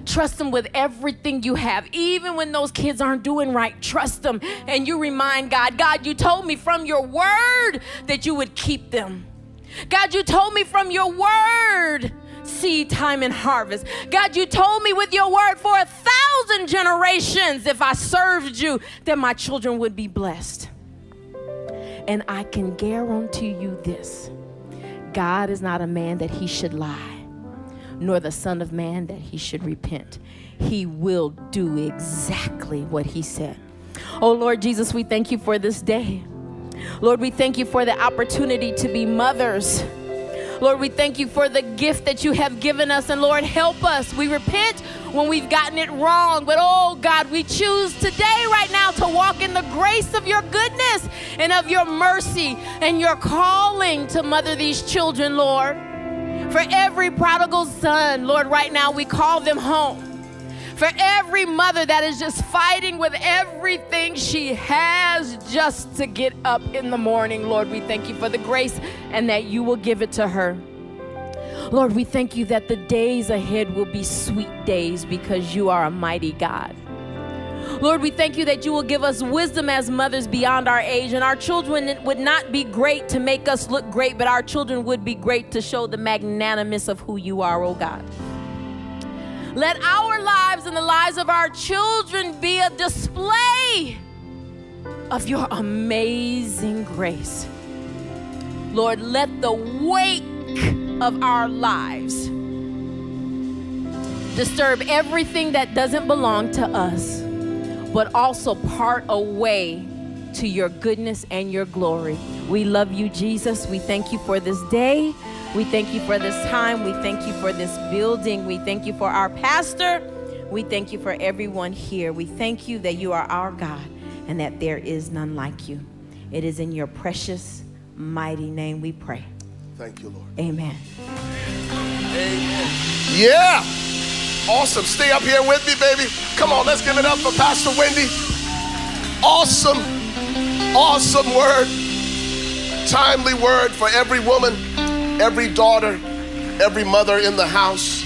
Trust them with everything you have, even when those kids aren't doing right. Trust them. And you remind God, God, you told me from your word that you would keep them. God, you told me from your word seed time and harvest. God, you told me with your word for a thousand generations, if I served you, that my children would be blessed. And I can guarantee you this God is not a man that he should lie nor the Son of Man that he should repent. He will do exactly what he said. Oh Lord Jesus, we thank you for this day. Lord, we thank you for the opportunity to be mothers. Lord, we thank you for the gift that you have given us. And Lord, help us. We repent when we've gotten it wrong. But oh God, we choose today, right now, to walk in the grace of your goodness and of your mercy and your calling to mother these children, Lord. For every prodigal son, Lord, right now we call them home. For every mother that is just fighting with everything she has just to get up in the morning, Lord, we thank you for the grace and that you will give it to her. Lord, we thank you that the days ahead will be sweet days because you are a mighty God. Lord, we thank you that you will give us wisdom as mothers beyond our age, and our children would not be great to make us look great, but our children would be great to show the magnanimous of who you are, oh God. Let our lives and the lives of our children be a display of your amazing grace. Lord, let the wake of our lives disturb everything that doesn't belong to us, but also part away to your goodness and your glory. We love you, Jesus. We thank you for this day. We thank you for this time. We thank you for this building. We thank you for our pastor. We thank you for everyone here. We thank you that you are our God and that there is none like you. It is in your precious, mighty name we pray. Thank you, Lord. Amen. Amen. Yeah. Awesome. Stay up here with me, baby. Come on, let's give it up for Pastor Wendy. Awesome, awesome word. Timely word for every woman, every daughter, every mother in the house.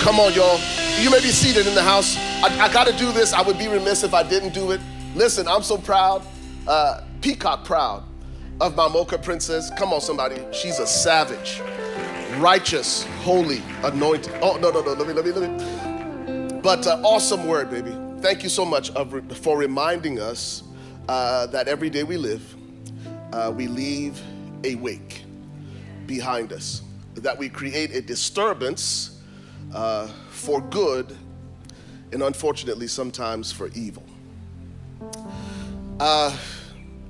Come on, y'all. You may be seated in the house. I, I got to do this. I would be remiss if I didn't do it. Listen, I'm so proud, uh, peacock proud of my Mocha princess. Come on, somebody. She's a savage righteous, holy, anointed. Oh, no, no, no, let me, let me, let me. But uh, awesome word, baby. Thank you so much for reminding us uh, that every day we live, uh, we leave a wake behind us, that we create a disturbance uh, for good and unfortunately sometimes for evil. Uh,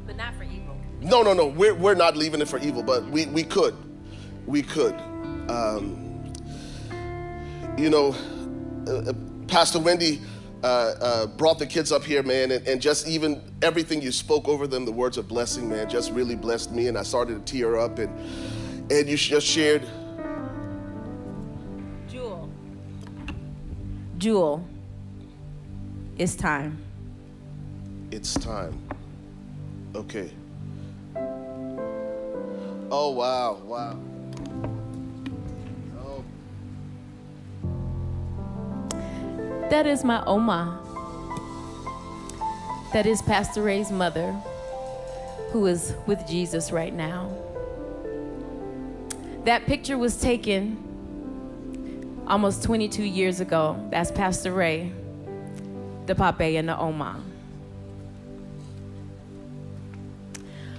But not for evil. no, no, no. We're, we're not leaving it for evil, but we, we could. We could. Um, you know, uh, uh, Pastor Wendy uh, uh, brought the kids up here, man, and, and just even everything you spoke over them, the words of blessing, man, just really blessed me. And I started to tear up, and, and you just shared. Jewel. Jewel. It's time. It's time. Okay. Oh, wow, wow. That is my Oma. That is Pastor Ray's mother, who is with Jesus right now. That picture was taken almost 22 years ago. That's Pastor Ray, the Pape, and the Oma.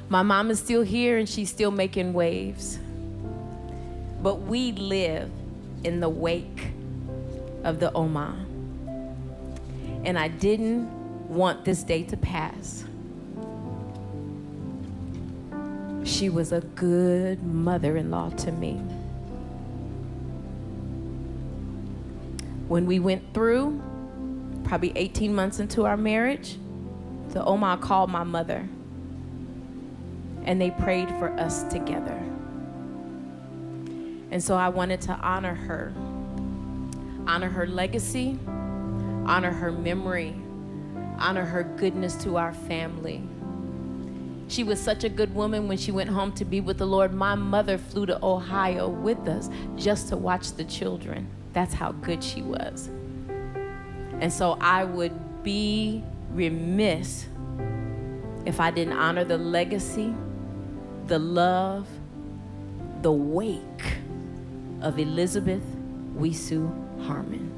My mom is still here and she's still making waves. But we live in the wake of the Oma. And I didn't want this day to pass. She was a good mother in law to me. When we went through, probably 18 months into our marriage, the Oma called my mother and they prayed for us together. And so I wanted to honor her, honor her legacy, honor her memory, honor her goodness to our family. She was such a good woman when she went home to be with the Lord. My mother flew to Ohio with us just to watch the children. That's how good she was. And so I would be remiss if I didn't honor the legacy, the love, the wake of Elizabeth Wisu Harmon.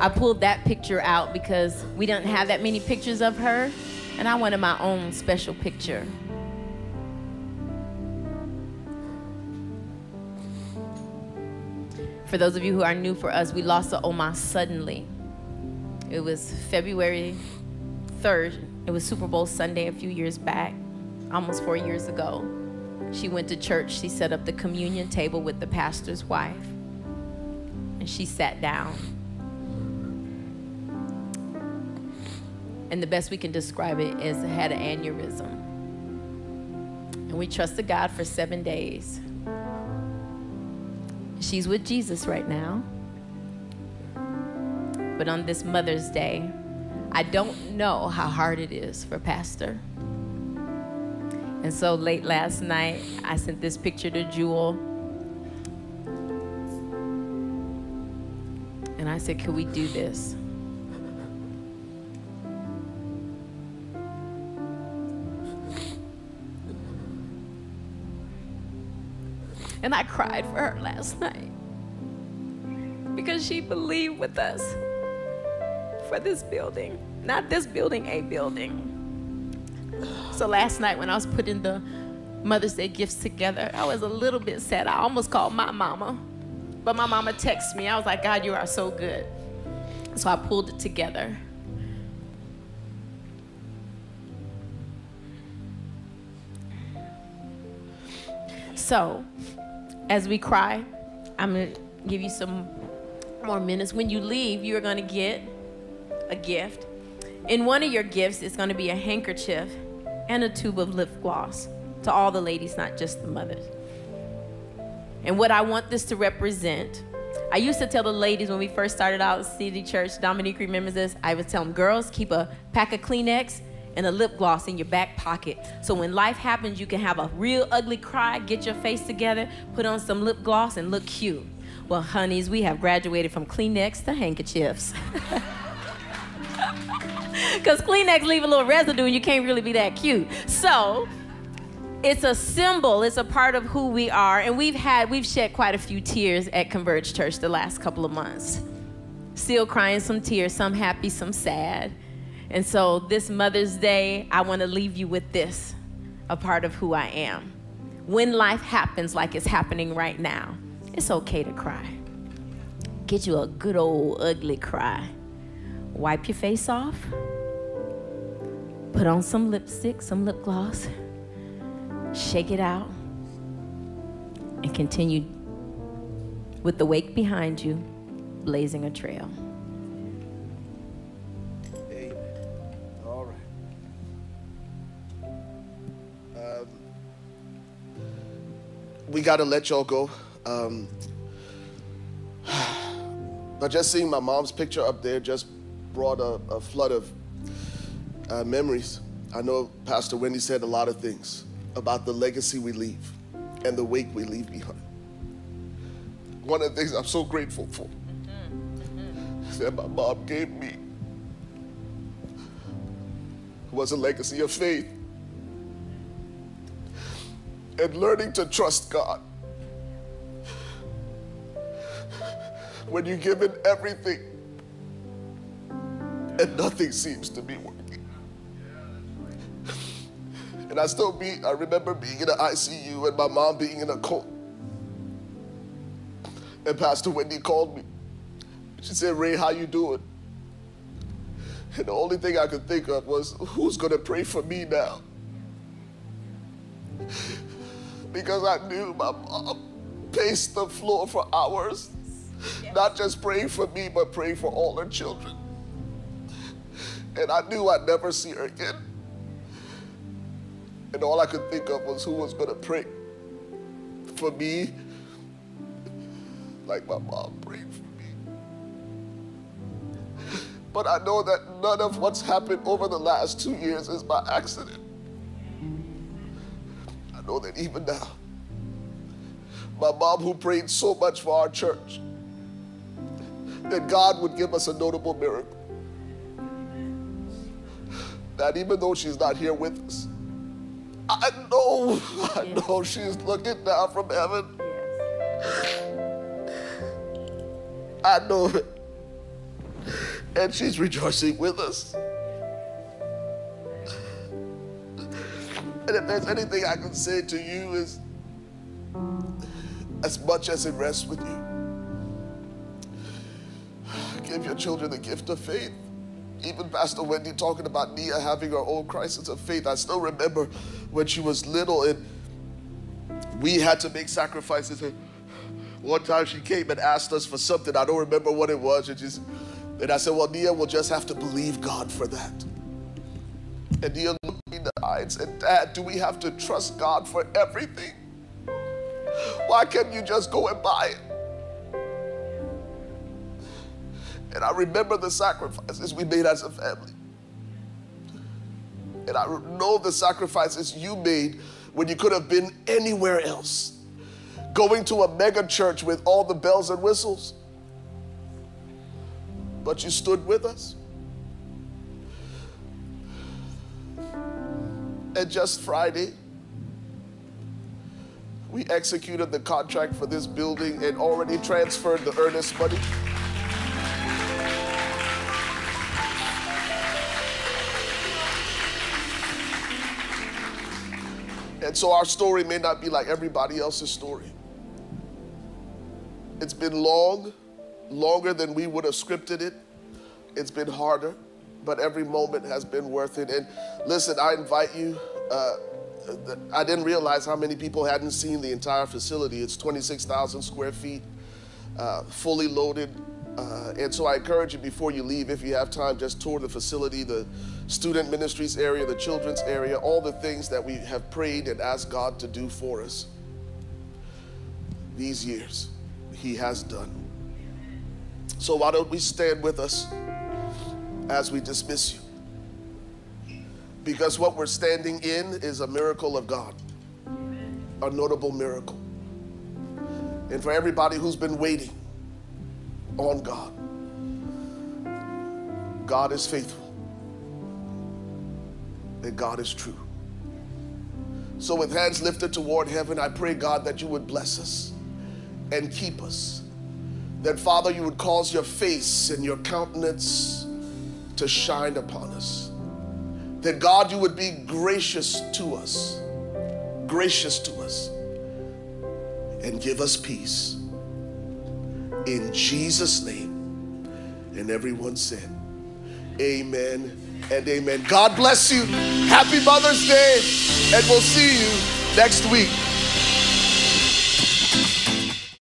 I pulled that picture out because we didn't have that many pictures of her, and I wanted my own special picture. For those of you who are new for us, we lost the Oma suddenly. It was February 3rd. It was Super Bowl Sunday a few years back, almost four years ago. She went to church. She set up the communion table with the pastor's wife, and she sat down. And the best we can describe it is had an aneurysm. And we trusted God for seven days. She's with Jesus right now. But on this Mother's Day, I don't know how hard it is for Pastor. And so late last night, I sent this picture to Jewel. And I said, Can we do this? And I cried for her last night because she believed with us for this building. Not this building, a building. So last night when I was putting the Mother's Day gifts together, I was a little bit sad. I almost called my mama. But my mama texted me. I was like, God, you are so good. So I pulled it together. So, as we cry, I'm gonna give you some more minutes. When you leave, you're gonna get a gift. In one of your gifts, it's gonna be a handkerchief and a tube of lip gloss to all the ladies, not just the mothers. And what I want this to represent, I used to tell the ladies when we first started out at City Church, Dominique remembers this, I would tell them, girls, keep a pack of Kleenex and a lip gloss in your back pocket. So when life happens, you can have a real ugly cry, get your face together, put on some lip gloss, and look cute. Well, honeys, we have graduated from Kleenex to handkerchiefs. (laughs) Because Kleenex leave a little residue and you can't really be that cute. So it's a symbol, it's a part of who we are. And we've had, we've shed quite a few tears at Converge Church the last couple of months. Still crying some tears, some happy, some sad. And so this Mother's Day, I want to leave you with this a part of who I am. When life happens like it's happening right now, it's okay to cry. Get you a good old ugly cry. Wipe your face off. Put on some lipstick, some lip gloss. Shake it out. And continue with the wake behind you, blazing a trail. We got to let y'all go. Um, (sighs) but just seeing my mom's picture up there just brought a, a flood of uh, memories. I know Pastor Wendy said a lot of things about the legacy we leave and the wake we leave behind. One of the things I'm so grateful for that my mom gave me was a legacy of faith and learning to trust God. When you give in everything and nothing seems to be working. And I still be, I remember being in the ICU and my mom being in a coma. And Pastor Wendy called me. She said, Ray, how you doing? And the only thing I could think of was, who's gonna pray for me now? Because I knew my mom paced the floor for hours, not just praying for me, but praying for all her children. And I knew I'd never see her again. And all I could think of was who was gonna pray for me like my mom prayed for me. But I know that none of what's happened over the last two years is by accident. Know that even now, my mom, who prayed so much for our church, that God would give us a notable miracle. That even though she's not here with us, I know, I know she's looking down from heaven. I know it. And she's rejoicing with us. And if there's anything I can say to you is as much as it rests with you, give your children the gift of faith. Even Pastor Wendy talking about Nia having her own crisis of faith. I still remember when she was little and we had to make sacrifices. And one time she came and asked us for something. I don't remember what it was. And, and I said, Well, Nia will just have to believe God for that. And Nia looked me the eye and Dad, do we have to trust God for everything? Why can't you just go and buy it? And I remember the sacrifices we made as a family. And I know the sacrifices you made when you could have been anywhere else. Going to a mega church with all the bells and whistles. But you stood with us. And just Friday, we executed the contract for this building and already transferred the earnest money. And so our story may not be like everybody else's story. It's been long, longer than we would have scripted it. It's been harder, but every moment has been worth it. And listen, I invite you. Uh, I didn't realize how many people hadn't seen the entire facility. It's 26,000 square feet, uh, fully loaded. Uh, and so I encourage you before you leave, if you have time, just tour the facility, the student ministries area, the children's area, all the things that we have prayed and asked God to do for us these years. He has done. So why don't we stand with us as we dismiss you? Because what we're standing in is a miracle of God, a notable miracle. And for everybody who's been waiting on God, God is faithful and God is true. So, with hands lifted toward heaven, I pray, God, that you would bless us and keep us. That, Father, you would cause your face and your countenance to shine upon us. That, God, you would be gracious to us, gracious to us, and give us peace. In Jesus' name. And everyone said, Amen and amen. God bless you. Happy Mother's Day, and we'll see you next week.